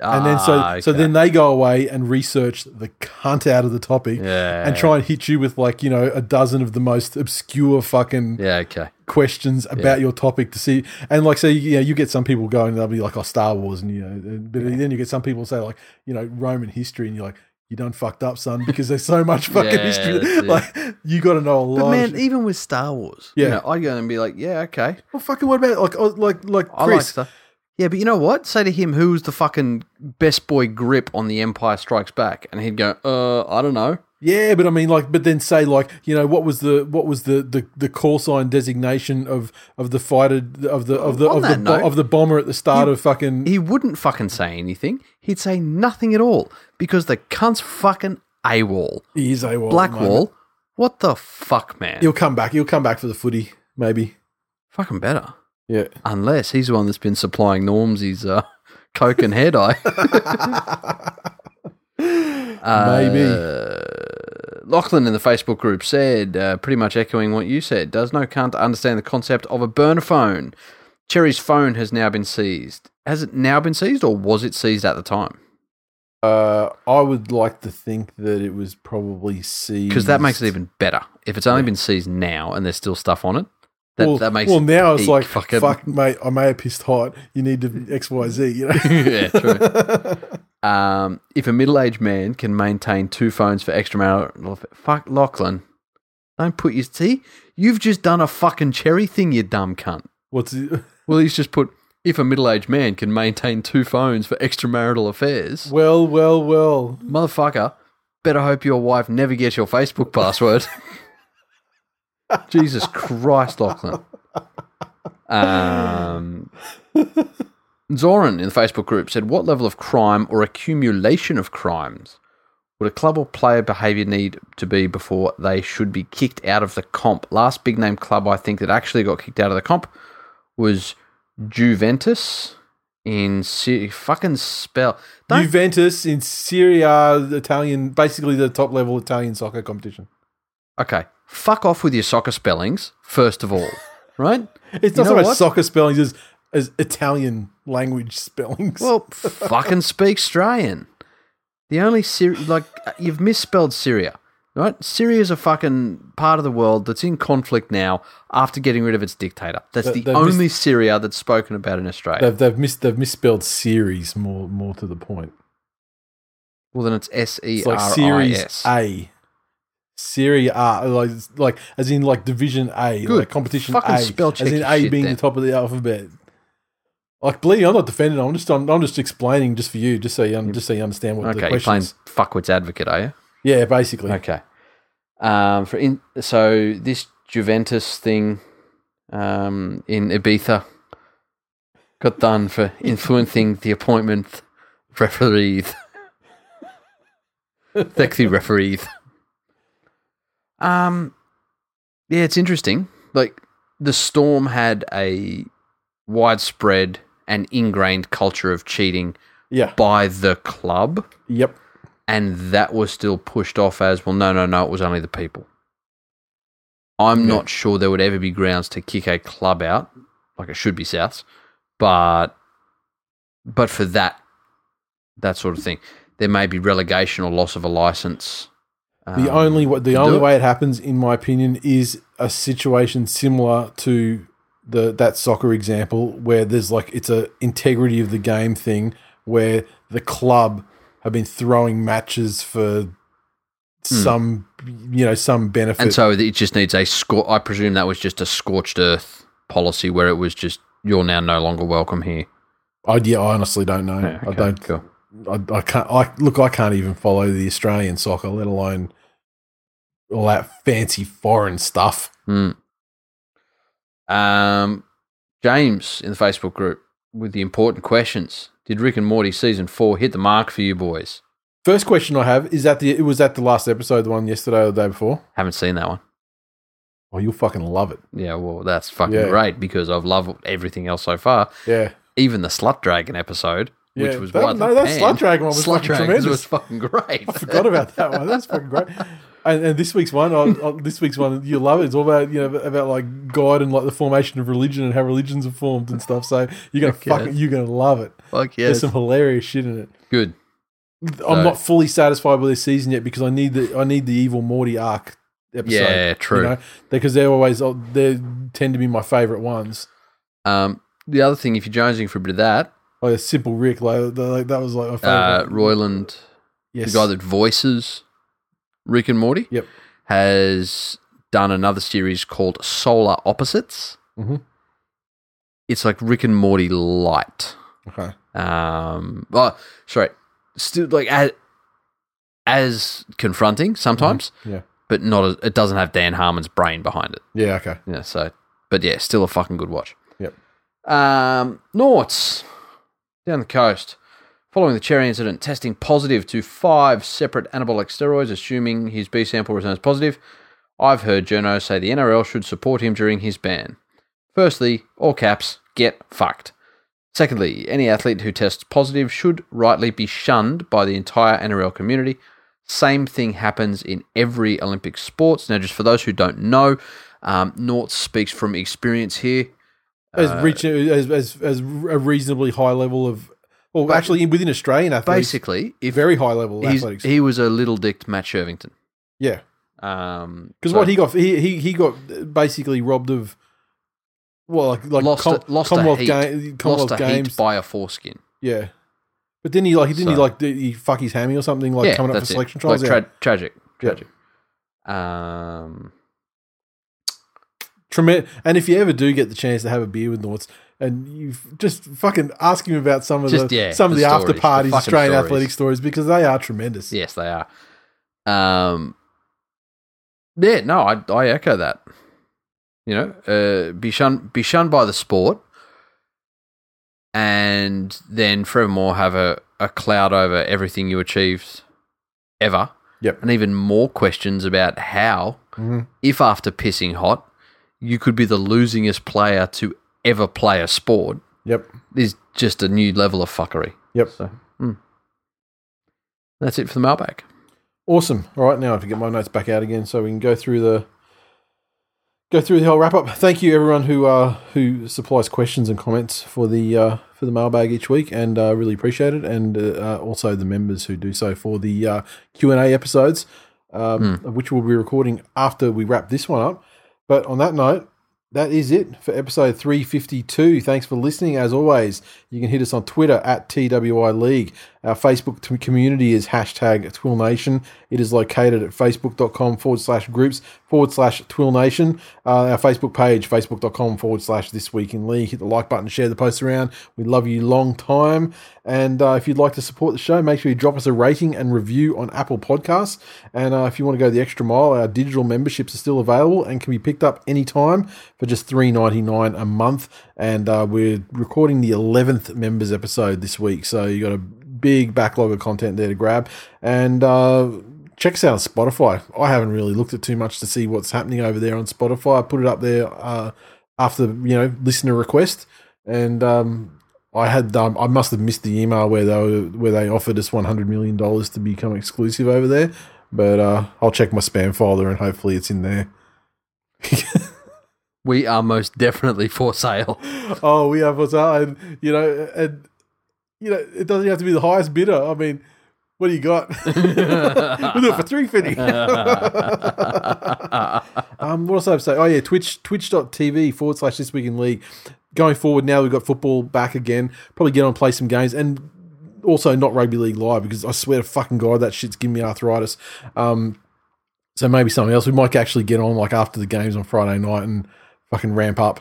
and then so
Ah,
so
okay.
then they go away and research the cunt out of the topic.
yeah,
And try and hit you with like you know a dozen of the most obscure fucking
Yeah, okay.
questions about your topic to see and like so you know you get some people going they'll be like oh Star Wars and you know and- but then you get some people say like you know Roman history and you're like you done fucked up son because there's so much fucking
Yeah,
history
that's it.
like you got to know a lot
But
of
man,
shit.
even with Star Wars,
Yeah.
you know, I'd go and be like, yeah, okay,
well fucking what about like oh, like like
I like
Chris
stuff. Yeah, but you know what? Say to him, who's the fucking best boy grip on the Empire Strikes Back? And he'd go, uh, I don't know.
yeah but I mean like but then say like you know what was the what was the the, the call sign designation of of the fighter of the of the
On
of the,
note,
of the bomber at the start
he-
of fucking
He wouldn't fucking say anything. He'd say nothing at all because the cunt's fucking AWOL.
he is a
Blackwall, what the fuck, man?
he'll come back he'll come back for the footy maybe
fucking better.
Yeah
Unless he's the one that's been supplying norms, Normsy's uh, Coke and hair dye.
Maybe.
Uh, Lachlan in the Facebook group said, uh, pretty much echoing what you said, does no cunt understand the concept of a burner phone? Xerri's phone has now been seized. Has it now been seized or was it seized at the time?
Uh, I would like to think that it was probably seized
Because that makes it even better. If it's only been seized now and there's still stuff on it, that,
well,
that makes
well now it's like
fucking-
fuck, mate. I may have pissed hot. You need to X Y Z. You know.
yeah, true. Um, if a middle-aged man can maintain two phones for extramarital, fuck Lachlan, don't put your see. You've just done a fucking Xerri thing, you dumb cunt.
What's it?
Well, he's just put if a middle-aged man can maintain two phones for extramarital affairs,
Well, well, well.
motherfucker, better hope your wife never gets your Facebook password. Jesus Christ, Lachlan. Um, Zoran in the Facebook group said, What level of crime or accumulation of crimes would a club or player behaviour need to be before they should be kicked out of the comp? Last big name club I think that actually got kicked out of the comp was Juventus in Se- fucking spell. Don't
Juventus in Syria, Italian, basically the top level Italian soccer competition.
Okay, fuck off with your soccer spellings, first of all, right?
It's
You
not so much
what?
soccer spellings as as Italian language spellings.
Well, fucking speak Australian. The only Syria, like, uh, you've misspelled Syria, right? Syria's a fucking part of the world that's in conflict now after getting rid of its dictator. That's
They-
the only Syria that's spoken about in Australia.
they've they've mis they've misspelled series more more to the point.
well, then it's S E
like
I
Series
S.
A. Serie A, like like as in like Division A,
Good.
like competition
Fucking
A,
spell
as in A
shit
being
then.
the top of the alphabet. Like, believe me, I'm not defending. I'm just I'm, I'm just explaining just for you, just so you un- just so you understand what the
Okay, you're
question
playing
is.
fuckwits advocate, are you?
Yeah, basically.
Okay. Um, for in so this Juventus thing um, in Ibiza got done for influencing the appointment referee, sexy referee. Um, yeah, it's interesting. Like the Storm had a widespread and ingrained culture of cheating
Yeah.
by the club
Yep.
and that was still pushed off as well no no no it was only the people i'm
Yeah.
not sure there would ever be grounds to kick a club out like it should be souths but but for that that sort of thing there may be relegation or loss of a license
The
um,
only wa- the only
it.
way it happens, in my opinion, is a situation similar to the that soccer example where there's like it's a integrity of the game thing where the club have been throwing matches for some you know some benefit.
And so it just needs a score. I presume that was just a scorched earth policy where it was just you're now no longer welcome here.
I, yeah, I honestly don't know.
Yeah,
I don't.
Cool.
I, I can't. I look. I can't even follow the Australian soccer, let alone all that fancy foreign stuff.
Hmm. Um, James in the Facebook group with the important questions. Did Rick and Morty season four hit the mark for you boys?
First question I have is that the it was that the last episode, the one yesterday or the day before.
Haven't seen that one.
Oh, you'll fucking love it.
Yeah, well, that's fucking
Yeah.
great because I've loved everything else so far.
Yeah,
Even the Slut Dragon episode, which was
that-
one
no, that Slut Dragon one was
Slut
fucking tremendous.
was fucking great.
I forgot about that one. That's fucking great. And, and this week's one, I, I, this week's one, you love it. It's all about you know about like God and like the formation of religion and how religions are formed and stuff. So you're gonna
Fuck
fucking
yes.
you're gonna love it.
Fuck
There's some hilarious shit in it.
good.
I'm not fully satisfied with this season yet because I need the I need the evil Morty arc episode.
Yeah, true.
You know, because they're always they tend to be my favorite ones.
Um, the other thing, if you're jonesing for a bit of that,
Like a simple Rick, like, like that was like my favorite.
uh. Roiland,
yes,
the guy that voices Rick and Morty,
Yep.
has done another series called Solar Opposites.
Mhm.
It's like Rick and Morty light.
okay.
Um, well, sorry, still like as, as confronting sometimes,
Yeah,
but not. As, it doesn't have Dan Harmon's brain behind it.
yeah, okay.
Yeah, so, but yeah, still a fucking good watch.
Yep.
Um, Norts down the coast. Following the Xerri incident, testing positive to five separate anabolic steroids, assuming his B sample returns positive. I've heard journos say the NRL should support him during his ban. Firstly, all caps, get fucked. Secondly, any athlete who tests positive should rightly be shunned by the entire NRL community. Same thing happens in every Olympic sports. Now, just for those who don't know, um, Norts speaks from experience here.
As
Uh,
reach as, as as a reasonably high level of, well, actually within Australian athletes,
Basically, if
very high level athletics.
he was a little dicked Matt Shervington.
yeah,
Um,
because
so
what he got, he, he he got basically robbed of, well, like like
lost,
Com-
a, lost
Commonwealth,
a heat,
Ga- Commonwealth
lost a
Games,
by a foreskin.
yeah. But then he like he didn't he like he fuck his hammy or something like
yeah,
coming up for
that's it.
selection
Like
trials.
tra- tragic,
Yeah.
tragic. Um,
Tremendous. And if you ever do get the chance to have a beer with Norts, and you just fucking ask him about some of
Just,
the
yeah,
some of
the
the,
stories,
after
the
parties,
fucking
Australian
stories.
athletic stories, because they are tremendous.
yes, they are. Um, yeah, no, I I echo that. You know, uh, be shunned be shunned by the sport, and then forevermore have a, a cloud over everything you achieved ever.
Yep.
And even more questions about how,
Mhm.
if after pissing hot, you could be the losingest player to ever play a sport,
Yep.
is just a new level of fuckery.
Yep.
So, mm. that's it for the mailbag.
Awesome. All right, now I have to get my notes back out again so we can go through the go through the whole wrap up. Thank you everyone who uh who supplies questions and comments for the uh for the mailbag each week, and uh, really appreciate it. And uh, uh, also the members who do so for the uh, Q and A episodes, um, of which we'll be recording after we wrap this one up. But on that note, that is it for episode 352. Thanks for listening. As always, you can hit us on Twitter at TWI League. Our Facebook community is hashtag Twill Nation. It is located at facebook.com forward slash groups forward slash Twill Nation. Uh, our Facebook page, facebook.com forward slash This Week in League. Hit the like button, share the post around. We love you long time. And uh, if you'd like to support the show, make sure you drop us a rating and review on Apple Podcasts. And uh, if you want to go the extra mile, our digital memberships are still available and can be picked up anytime for just three ninety nine a month. And uh, we're recording the eleventh members episode this week, so you got a big backlog of content there to grab. And uh, check us out on Spotify. I haven't really looked at too much to see what's happening over there on Spotify. I put it up there uh, after you know listener request, and um, I had um, I must have missed the email where they were, where they offered us one hundred million dollars to become exclusive over there. But uh, I'll check my spam folder and hopefully it's in there.
We are most definitely for sale.
oh, we are for sale, and you know, and you know, it doesn't have to be the highest bidder. I mean, What do you got? we'll do it for three fifty. um, what else I have to say? Oh yeah, Twitch twitch.tv forward slash this week in league. Going forward now we've got football back again. Probably get on and play some games and also not rugby league live because I swear to fucking god that shit's giving me arthritis. Um, so maybe something else. We might actually get on like after the games on Friday night and fucking ramp up.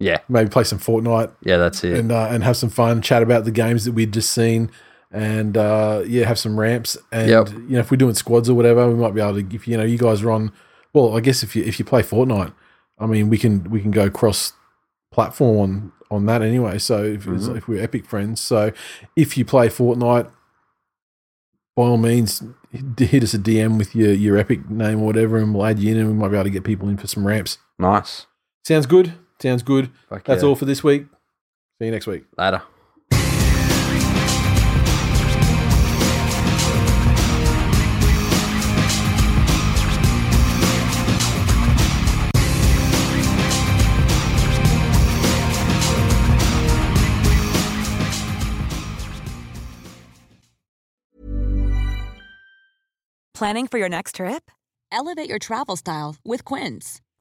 Yeah,
Maybe play some Fortnite
yeah, that's it.
and uh, and have some fun, chat about the games that we'd just seen, and uh, yeah, have some ramps. And
Yep.
you know, if we're doing squads or whatever, we might be able to. If you know, you guys are on. Well, I guess if you if you play Fortnite, I mean, we can we can go cross platform on on that anyway. So if,
Mhm.
if we're epic friends, so if you play Fortnite, by all means, hit hit us a DM with your your epic name or whatever, and we'll add you in, and we might be able to get people in for some ramps.
nice.
Sounds good. Sounds good.
Fuck
That's
yeah.
all for this week. See you next week.
Later.
Planning for your next trip?
Elevate your travel style with Quince.